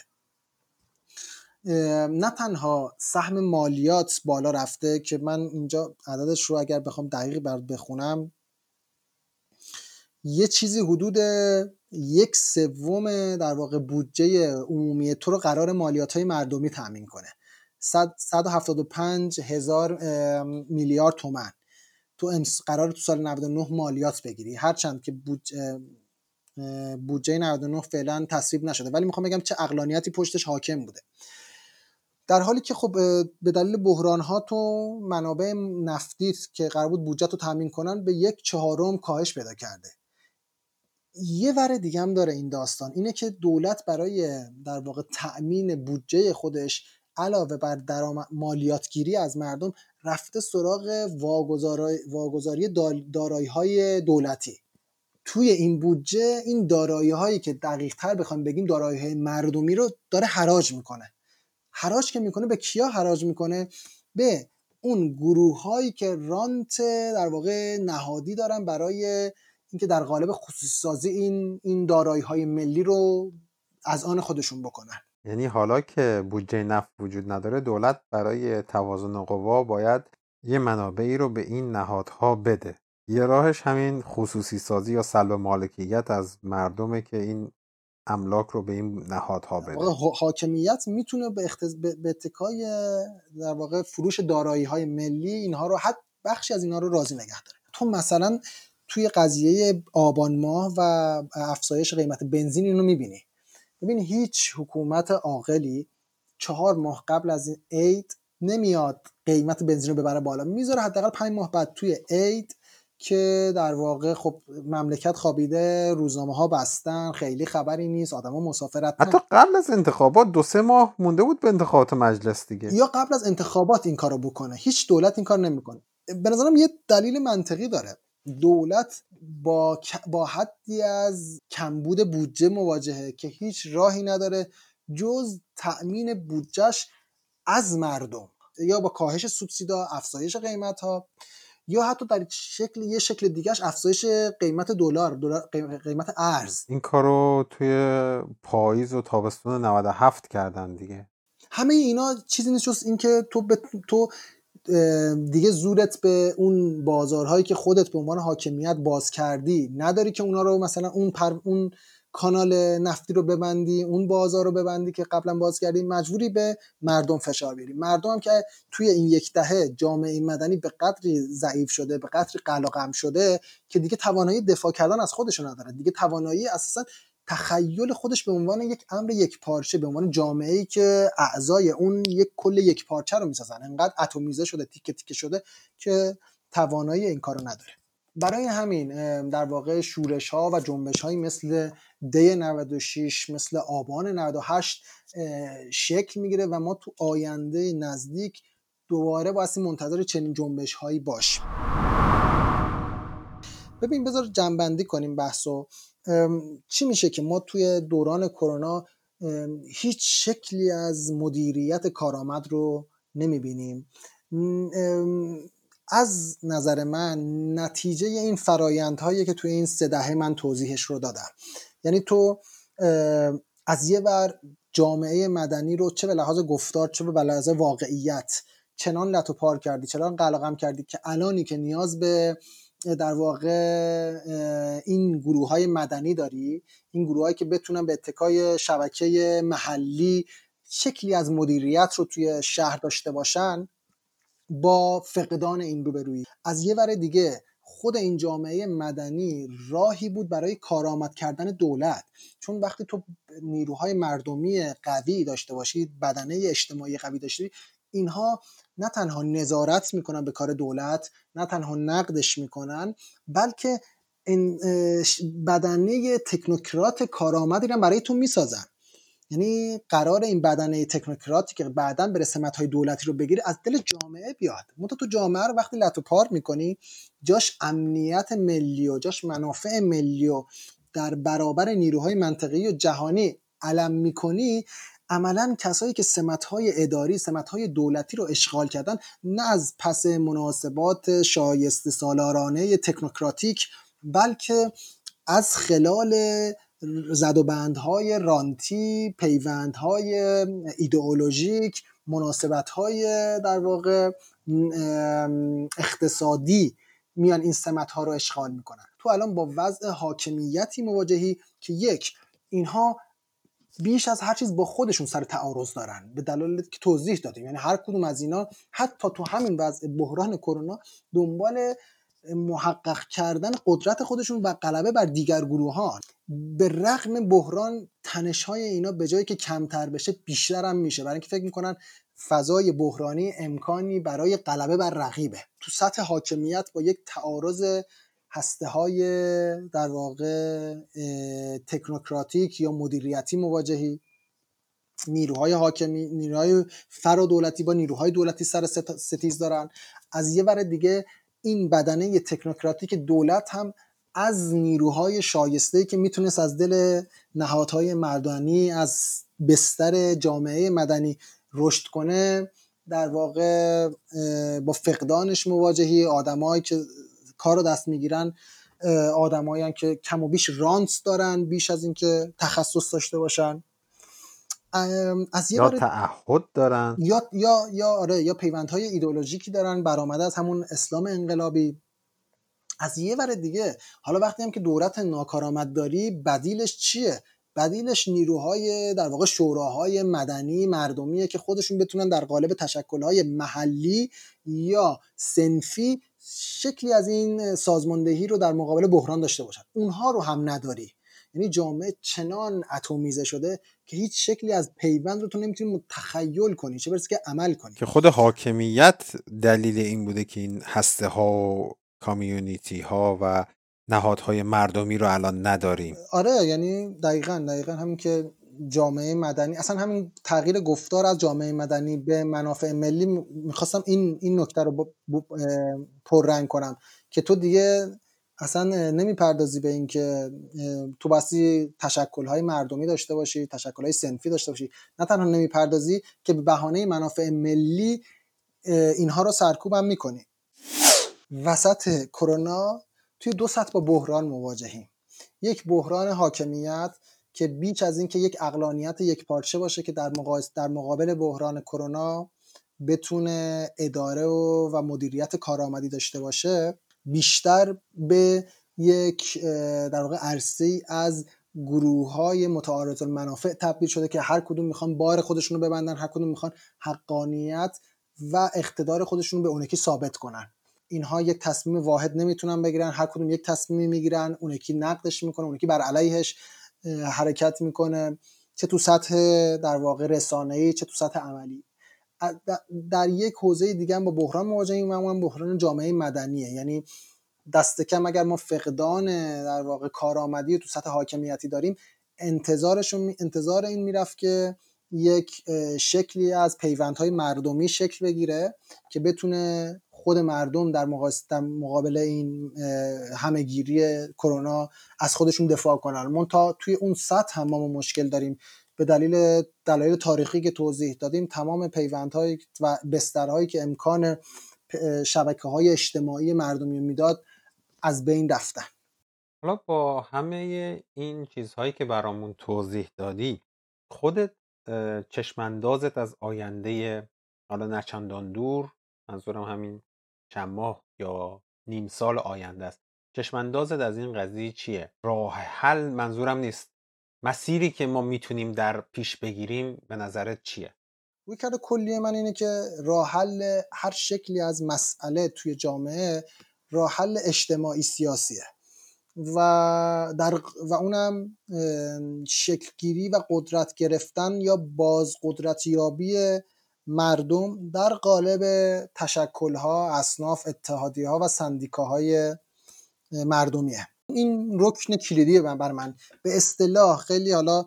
نه تنها سهم مالیات بالا رفته که من اینجا عددش رو اگر بخوام دقیق بر بخونم یه چیزی حدود یک سوم در واقع بودجه عمومی تو رو قرار مالیات های مردمی تامین کنه. 175 هزار میلیارد تومن تو قرار تو سال 99 مالیات بگیری. هرچند که بودجه بودجه 99 فعلا تصویب نشده. ولی می‌خوام بگم چه اقلانیتی پشتش حاکم بوده. در حالی که خب به دلیل بحران ها تو منابع نفتی که قرار بود بودجه رو تامین کنن به یک چهارم کاهش پیدا کرده. یه ور دیگه هم داره این داستان. اینه که دولت برای در واقع تأمین بودجه خودش علاوه بر درآمد مالیاتگیری از مردم رفته سراغ واگذاری دارایی های دولتی. توی این بودجه این دارایی هایی که دقیق تر بخوایم بگیم دارایی های مردمی رو داره حراج می‌کنه. حراج که می‌کنه به کیا حراج می‌کنه؟ به اون گروه هایی که رانت در واقع نهادی دارن برای اینکه در قالب خصوصی سازی این این دارایی های ملی رو از آن خودشون بکنن. یعنی حالا که بودجه نفت وجود نداره دولت برای توازن قوا باید یه منابعی رو به این نهادها بده. یه راهش همین خصوصی سازی یا سلب مالکیت از مردمه که این املاک رو به این نهادها بده. حاکمیت می‌تونه به, اختز... به اتکای در واقع فروش دارایی های ملی اینها رو حد بخشی از اینها رو راضی نگه داره. تو مثلا توی قضیه آبان ماه و افزایش قیمت بنزین اینو می‌بینی. ببین هیچ حکومت عاقلی چهار ماه قبل از عید نمیاد قیمت بنزین رو ببره بالا. می‌ذاره حداقل پنج ماه بعد توی عید که در واقع خب مملکت خوابیده روزنامه ها بستن خیلی خبری نیست آدما مسافرت حتی قبل از انتخابات دو سه ماه مونده بود به انتخابات مجلس دیگه. یا قبل از انتخابات این کارو بکنه. هیچ دولت این کار نمی‌کنه. به نظرم یه دلیل منطقی داره. دولت با, با حدی از کمبود بودجه مواجهه که هیچ راهی نداره جز تأمین بودجهش از مردم یا با کاهش سوبسیدا افزایش قیمت ها یا حتی در شکل یه شکل دیگهش افزایش قیمت دلار قیمت ارز. این کارو توی پاییز و تابستون 97 کردن دیگه. همه اینا چیزی نیست جز اینکه تو به تو دیگه زورت به اون بازارهایی که خودت به عنوان حاکمیت باز کردی نداری که اونا رو مثلا اون پر اون کانال نفتی رو ببندی اون بازار رو ببندی که قبلا باز کردی مجبوری به مردم فشار بیاری. مردم هم که توی این یک دهه جامعه مدنی به قدری ضعیف شده به قدری قلقم شده که دیگه توانایی دفاع کردن از خودشون نداره دیگه توانایی اساسا تخیل خودش به عنوان یک امر یک پارچه به عنوان جامعه ای که اعضای اون یک کل یک پارچه رو می‌سازن. انقدر اتمیزه شده تیکه تیکه شده که توانایی این کارو نداره. برای همین در واقع شورش ها و جنبش هایی مثل دی 96 مثل آبان 98 شکل می‌گیره و ما تو آینده نزدیک دوباره باید منتظر چنین جنبش هایی باشیم. ببین بذار جنبندی کنیم بحثو. چی میشه که ما توی دوران کرونا هیچ شکلی از مدیریت کارآمد رو نمی‌بینیم. از نظر من نتیجه این فرایندهایی که توی این سه دهه من توضیحش رو دادم. یعنی تو از یه ور جامعه مدنی رو چه به لحاظ گفتار چه به لحاظ واقعیت چنان لطو پار کردی چنان قلقم کردی که الانی که نیاز به در واقع این گروه های مدنی داری؟ این گروه که بتونن به اتکای شبکه محلی شکلی از مدیریت رو توی شهر داشته باشن با فقدان این روبرویی. از یه ور دیگه خود این جامعه مدنی راهی بود برای کارآمد کردن دولت. چون وقتی تو نیروهای مردمی قوی داشته باشید بدنه اجتماعی قوی داشتی اینها نه تنها نظارت می‌کنن به کار دولت نه تنها نقدش می‌کنن بلکه این بدنه تکنوکرات کارآمدی رو برای تو می‌سازن. یعنی قرار این بدنه تکنوکراتی که بعدا به رسمت های دولتی رو بگیره از دل جامعه بیاد. منتها تو جامعه رو وقتی لط و پار می‌کنی جاش امنیت ملی و جاش منافع ملی و در برابر نیروهای منطقی و جهانی علم می‌کنی عملا کسایی که سمتهای اداری سمتهای دولتی رو اشغال کردن نه از پس مناسبات شایسته سالارانه تکنوکراتیک بلکه از خلال زد و بندهای رانتی پیوندهای ایدئولوژیک مناسبتهای در واقع اقتصادی میان این سمت ها رو اشغال می‌کنن. تو الان با وضع حاکمیتی مواجهی که یک اینها بیش از هر چیز با خودشون سر تعارض دارن. به دلایل که توضیح دادیم. یعنی هر کدوم از اینا حتی تو همین وضع بحران کرونا دنبال محقق کردن قدرت خودشون و غلبه بر دیگر گروهان. به رغم بحران تنش های اینا به جایی که کمتر بشه بیشتر هم میشه. برای اینکه فکر می‌کنن فضای بحرانی امکانی برای غلبه بر رقیبه. تو سطح حاکمیت با یک تعارض هسته های در واقع تکنوکراتیک یا مدیریتی مواجهی. نیروهای حاکمی نیروهای فرادولتی با نیروهای دولتی سر ستیز دارن. از یه ور دیگه این بدنه تکنوکراتیک دولت هم از نیروهای شایسته که می‌تونست از دل نهادهای مردانی از بستر جامعه مدنی رشد کنه در واقع با فقدانش مواجهی. آدمایی که کار رو دست می‌گیرن آدمایی که کم و بیش رانس دارن بیش از اینکه تخصص داشته باشن. از یه یا تعهد دارن. یا یا یا آره یا پیوندهای ایدئولوژیکی دارن برآمده از همون اسلام انقلابی. از یه ور دیگه حالا وقتی هم که دولت ناکارآمد داری بدیلش چیه؟ بدیلش نیروهای در واقع شوراهای مدنی مردمیه که خودشون بتونن در قالب تشکلهای محلی یا سنفی شکلی از این سازماندهی رو در مقابل بحران داشته باشن. اونها رو هم نداری. یعنی جامعه چنان اتمیزه شده که هیچ شکلی از پیوند رو تو نمی‌تونی تخیل کنی. چه برسه که عمل کنی. که خود حاکمیت دلیل این بوده که این هسته ها و کامیونیتی ها و نهادهای مردمی رو الان نداریم. آره یعنی دقیقا دقیقا همین که جامعه مدنی. اصلا همین تغییر گفتار از جامعه مدنی به منافع ملی می‌خواستم این این نکته رو پررنگ کنم که تو دیگه اصلا نمی‌پردازی به اینکه تو باسی تشکل های مردمی داشته باشی تشکل های سنفی داشته باشی. نه تنها نمی‌پردازی که به بهانه منافع ملی اینها رو سرکوب هم می‌کنی. وسط کرونا توی دو سطح با بحران مواجهیم. یک بحران حاکمیت که بیش از اینکه یک اقلانیت یک پارچه باشه که در, در مقابل بحران کرونا بتونه اداره و, و مدیریت کارآمدی داشته باشه بیشتر به یک در واقع عرصه از گروه های متعارض المنافع تبدیل شده که هر کدوم می‌خوان بار خودشون رو ببندن هر کدوم می‌خوان حقانیت و اقتدار خودشون رو به اونکی ثابت کنن. اینها یک تصمیم واحد نمی‌تونن بگیرن هر کدوم یک تصمیمی می‌گیرن اون یکی نقدش می‌کنه اون یکی بر علیهش حرکت می‌کنه چه تو سطح در واقع رسانه‌ای چه تو سطح عملی. در یک حوزه دیگه هم با بحران مواجهیم و بحران جامعه مدنیه. یعنی دست کم اگر ما فقدان در واقع کارآمدی تو سطح حاکمیتی داریم انتظارشون انتظار این می‌رفت که یک شکلی از پیوندهای مردمی شکل بگیره که بتونه خود مردم در, مقابل این همهگیری کرونا از خودشون دفاع کنن. من تا توی اون سطح هم ما مشکل داریم. به دلیل دلایل تاریخی که توضیح دادیم تمام پیوندهای و بسترهایی که امکان شبکه های اجتماعی مردمی می‌داد از بین رفتن. حالا با همه این چیزهایی که برامون توضیح دادی خودت چشماندازت از آینده حالا نچندان دور منظورم همین چند ماه یا نیم سال آینده است. چشماندازت از این قضیه چیه؟ راه حل منظورم نیست. مسیری که ما می‌تونیم در پیش بگیریم به نظرت چیه؟ کرده کلی من اینه که راه حل هر شکلی از مسئله توی جامعه راه حل اجتماعی سیاسیه. و در و اونم شکلگیری و قدرت گرفتن یا باز قدرتیابی مردم در قالب تشکلها اصناف اتحادیه ها و سندیکاهای مردمیه این رکن کلیدی بر من به اصطلاح خیلی حالا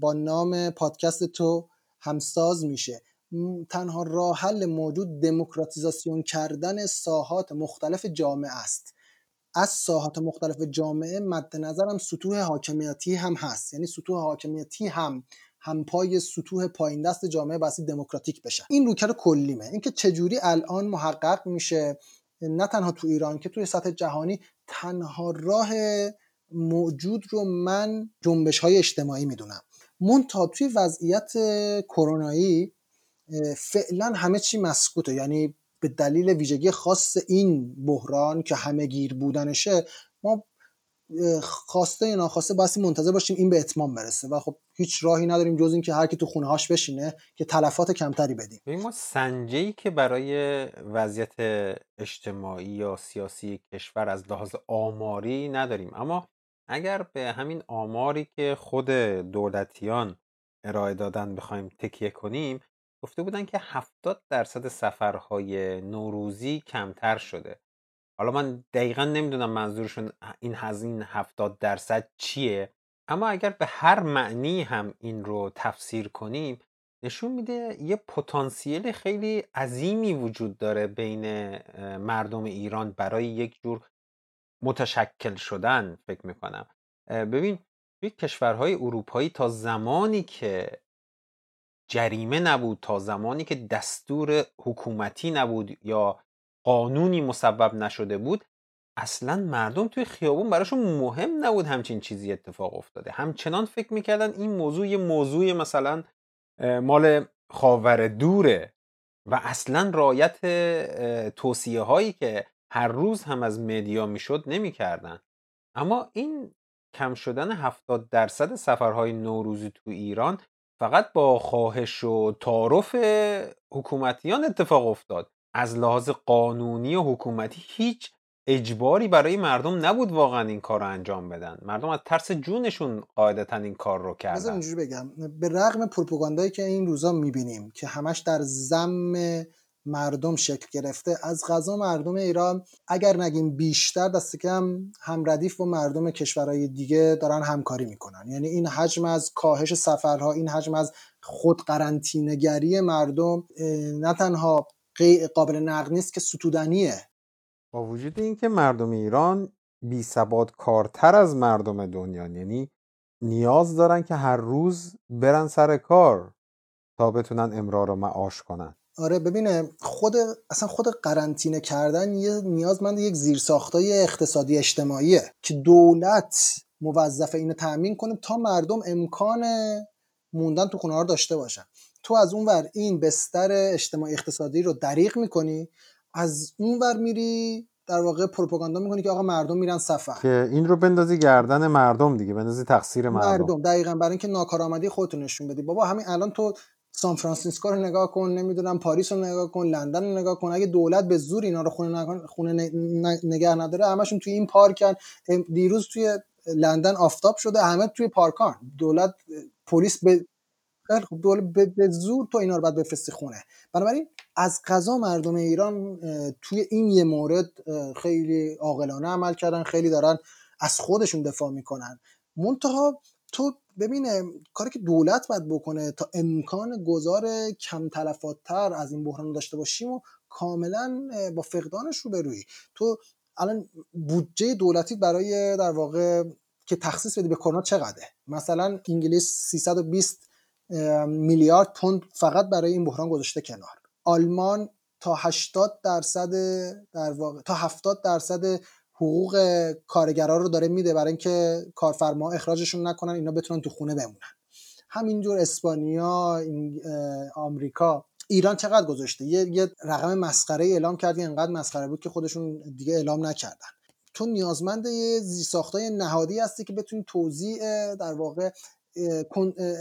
با نام پادکست تو همساز میشه. تنها راه حل موجود دموکراتیزاسیون کردن ساحات مختلف جامعه است. از ساحات مختلف جامعه مد نظرم سطوح حاکمیتی هم هست. یعنی سطوح حاکمیتی هم همپای سطوح پایین دست جامعه باسی دموکراتیک بشن این روکر کلیمه. اینکه چجوری الان محقق میشه نه تنها تو ایران که توی سطح جهانی تنها راه موجود رو من جنبش های اجتماعی می‌دونم. منتها توی وضعیت کرونایی فعلا همه چی مسکوته. یعنی به دلیل ویژگی خاص این بحران که همه گیر بودنشه ما خواسته یا ناخواسته باید منتظر باشیم این به اتمام برسه. و خب هیچ راهی نداریم جز اینکه هر کی تو خونه هاش بشینه که تلفات کمتری بدیم. ما سنجی که برای وضعیت اجتماعی یا سیاسی کشور از لحاظ آماری نداریم. اما اگر به همین آماری که خود دولتیان ارائه دادن بخوایم تکیه کنیم گفته بودن که 70 درصد سفرهای نوروزی کمتر شده. حالا من دقیقا نمی‌دونم منظورشون این هزین 70 درصد چیه اما اگر به هر معنی هم این رو تفسیر کنیم نشون میده یه پتانسیل خیلی عظیمی وجود داره بین مردم ایران برای یک جور متشکل شدن فکر می‌کنم. ببین توی کشورهای اروپایی تا زمانی که جریمه نبود تا زمانی که دستور حکومتی نبود یا قانونی مسبب نشده بود اصلا مردم توی خیابون براشون مهم نبود همچین چیزی اتفاق افتاده. همچنان فکر می‌کردن این موضوع یه موضوع مثلا مال خاور دوره و اصلا رایت توصیه هایی که هر روز هم از مدیا می‌شد نمی‌کردن. اما این کم شدن 70 درصد سفرهای نوروزی تو ایران فقط با خواهش و تعارف حکومتیان اتفاق افتاد. از لحاظ قانونی و حکومتی هیچ اجباری برای مردم نبود واقعا این کار رو انجام بدن. مردم از ترس جونشون قاعدتا این کار رو کردن. اینجوری بگم. به رغم پروپاگاندایی که این روزا می‌بینیم که همش در زم مردم شکل گرفته از غذا مردم ایران اگر نگیم بیشتر دست کم هم ردیف با مردم کشورهای دیگه دارن همکاری می‌کنن. یعنی این حجم از کاهش سفرها این حجم از خود قرنطینه‌گری مردم نه تنها قابل نقد نیست که ستودنیه. با وجود اینکه مردم ایران بی ثبات کارتر از مردم دنیا یعنی نیاز دارن که هر روز برن سر کار تا بتونن امرار و معاش کنن. آره ببینه خود اصلا خود قرنطینه کردن یه نیازمند یک زیرساختای اقتصادی اجتماعیه که دولت موظف اینو تأمین کنه تا مردم امکان موندن تو خونه رو داشته باشن. تو از اون ور این بستر اجتماعی اقتصادی رو دریغ می‌کنی از اون ور میری در واقع پروپاگاندا می‌کنی که آقا مردم میرن سفر. که این رو بندازی گردن مردم دیگه بندازی تقصیر مردم. مردم دقیقا برای اینکه ناکارآمدی خودتون نشون بدی. بابا همین الان تو سان فرانسیسکو رو نگاه کن نمی‌دونم پاریس رو نگاه کن لندن رو نگاه کن. اگه دولت به زور اینا رو خونه, خونه نگه نداره همشون توی این پارکن دیروز توی لندن آفتاب شده همه توی پارکان. دولت پلیس به خب دولت به زور تو اینا رو باید بفرستی خونه. بنابراین از قضا مردم ایران توی این یه مورد خیلی عاقلانه عمل کردن خیلی دارن از خودشون دفاع می‌کنن. منتها تو ببینه کاری که دولت باید بکنه تا امکان گذار کم تلفاتتر از این بحران داشته باشیم و کاملا با فقدانش رو بروی تو الان بودجه دولتی برای در واقع که تخصیص بدی به کرونا چقدره؟ مثلا انگلیس 320 میلیارد پوند فقط برای این بحران گذاشته کنار. آلمان تا 80 درصد در واقع تا 70 درصد حقوق کارگرا رو داره میده برای اینکه کارفرما اخراجشون نکنن اینا بتونن تو خونه بمونن. همینجور اسپانیا آمریکا ایران چقدر گذاشته؟ یه, یه رقم مسخره اعلام کردی انقدر مسخره بود که خودشون دیگه اعلام نکردن. تو نیازمند یه زیساختای نهادی هستی که بتونی توضیح در واقع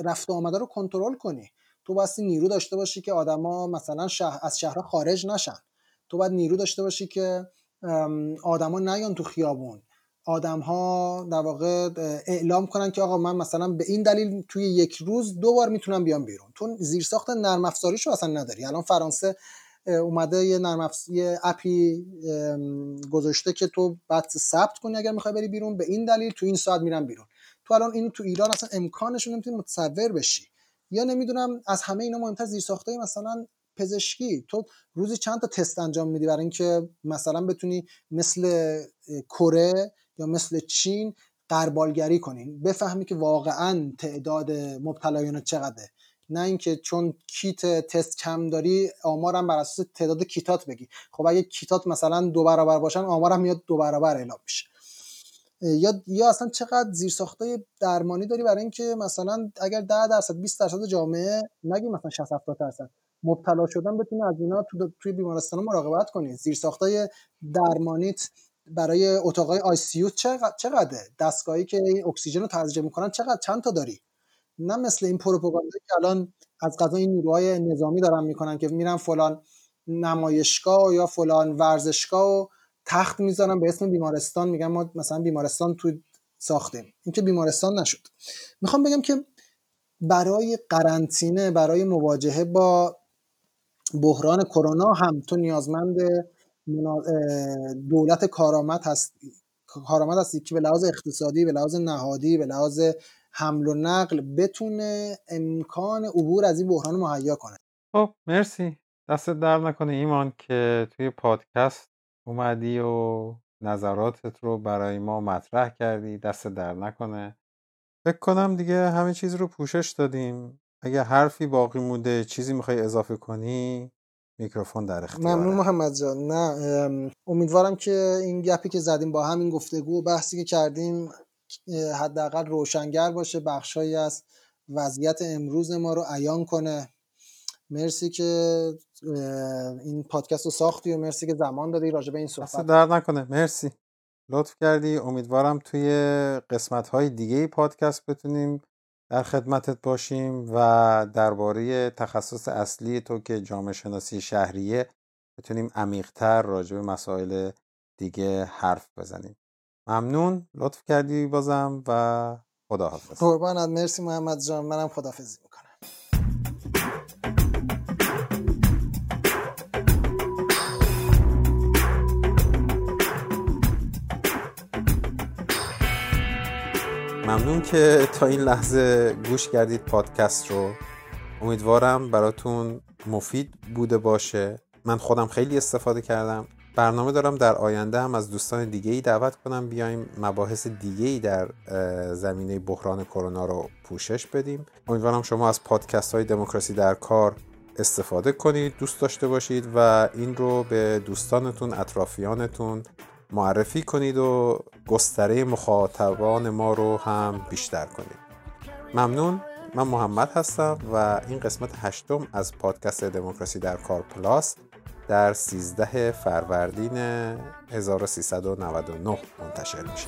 رفت آمده رو کنترل کنی. تو باستی نیرو داشته باشی که آدما مثلا شهر از شهرها خارج نشن. تو باید نیرو داشته باشی که آدما نیان تو خیابون. آدم ها در واقع اعلام کنن که آقا من مثلا به این دلیل توی یک روز دو بار می‌تونم بیام بیرون. تو زیرساخت نرم افزاریشو اصلا نداری. الان فرانسه اومده یه نرم یه اپی گذاشته که تو بعد ثبت کنی اگر می‌خوای بری بیرون. به این دلیل تو این ساعت میرم بیرون. تو الان این تو ایران اصلا امکانش رو نمی‌تونی متصور بشی. یا نمی‌دونم از همه اینا مهمتر زیرساختای مثلا پزشکی. تو روزی چند تا تست انجام میدی برای اینکه مثلا بتونی مثل کره یا مثل چین قربالگری کنی؟ بفهمی که واقعا تعداد مبتلایان چقدره. نه اینکه چون کیت تست کم داری آمارم بر اساس تعداد کیتات بگی. خب اگه کیتات مثلا دو برابر باشن آمارم میاد دو برابر اعلام میشه. یا یا اصلا چقدر زیرساختای درمانی داری برای اینکه مثلا اگر 10 درصد 20 درصد جامعه نگی مثلا 60 70 درصد. مبتلا شدن بتونه از اینا تو توی بیمارستان مراقبت کنی. زیرساختای درمانیت برای اتاقای آی سی چقدره؟ دستگاهی که اکسیژن رو تزریق می‌کنن چقدر؟ چند تا داری؟ نه مثل این پروپاگاندا که الان از قضا این نیروهای نظامی دارن می‌کنن که میرن فلان نمایشگاه یا فلان ورزشگاه و تخت می‌ذارن به اسم بیمارستان میگن ما مثلا بیمارستان تو ساختیم. این که بیمارستان نشد. می‌خوام بگم که برای قرنطینه برای مواجهه با بحران کرونا هم تو نیازمند دولت کارآمد هست کارآمد هستی که به لحاظ اقتصادی به لحاظ نهادی به لحاظ حمل و نقل بتونه امکان عبور از این بحران مهیا کنه. خب مرسی. دست در نکنه ایمان که توی پادکست اومدی و نظراتت رو برای ما مطرح کردی دست در نکنه. فکر کنم دیگه همه چیز رو پوشش دادیم. اگه حرفی باقی مونده چیزی می‌خوای اضافه کنی میکروفون در اختیاره. ممنون محمد جان. نه امیدوارم که این گپی که زدیم با همین گفتگو و بحثی که کردیم حداقل روشنگر باشه بخشهایی از وضعیت امروز ما رو عیان کنه. مرسی که این پادکست رو ساختی و مرسی که زمان دادی راجع به این صحبت. درد نکنه. مرسی. لطف کردی. امیدوارم توی قسمت های دیگه پادکست بتونیم در خدمتت باشیم و درباره تخصص اصلی تو که جامعه شناسی شهریه بتونیم عمیقتر راجع به مسائل دیگه حرف بزنیم. ممنون. لطف کردی بازم و خداحافظ. قربانت. مرسی محمد جان. منم خداحافظی می‌کنم. ممنون که تا این لحظه گوش کردید پادکست رو. امیدوارم براتون مفید بوده باشه. من خودم خیلی استفاده کردم. برنامه دارم در آینده هم از دوستان دیگه ای دعوت کنم بیایم مباحث دیگه ای در زمینه بحران کرونا رو پوشش بدیم. امیدوارم شما از پادکست های دموکراسی در کار استفاده کنید دوست داشته باشید و این رو به دوستانتون اطرافیانتون معرفی کنید و گستره مخاطبان ما رو هم بیشتر کنید. ممنون. من محمد هستم و این قسمت هشتم از پادکست دموکراسی در کار پلاس در 13 فروردین 1399 منتشر میشه.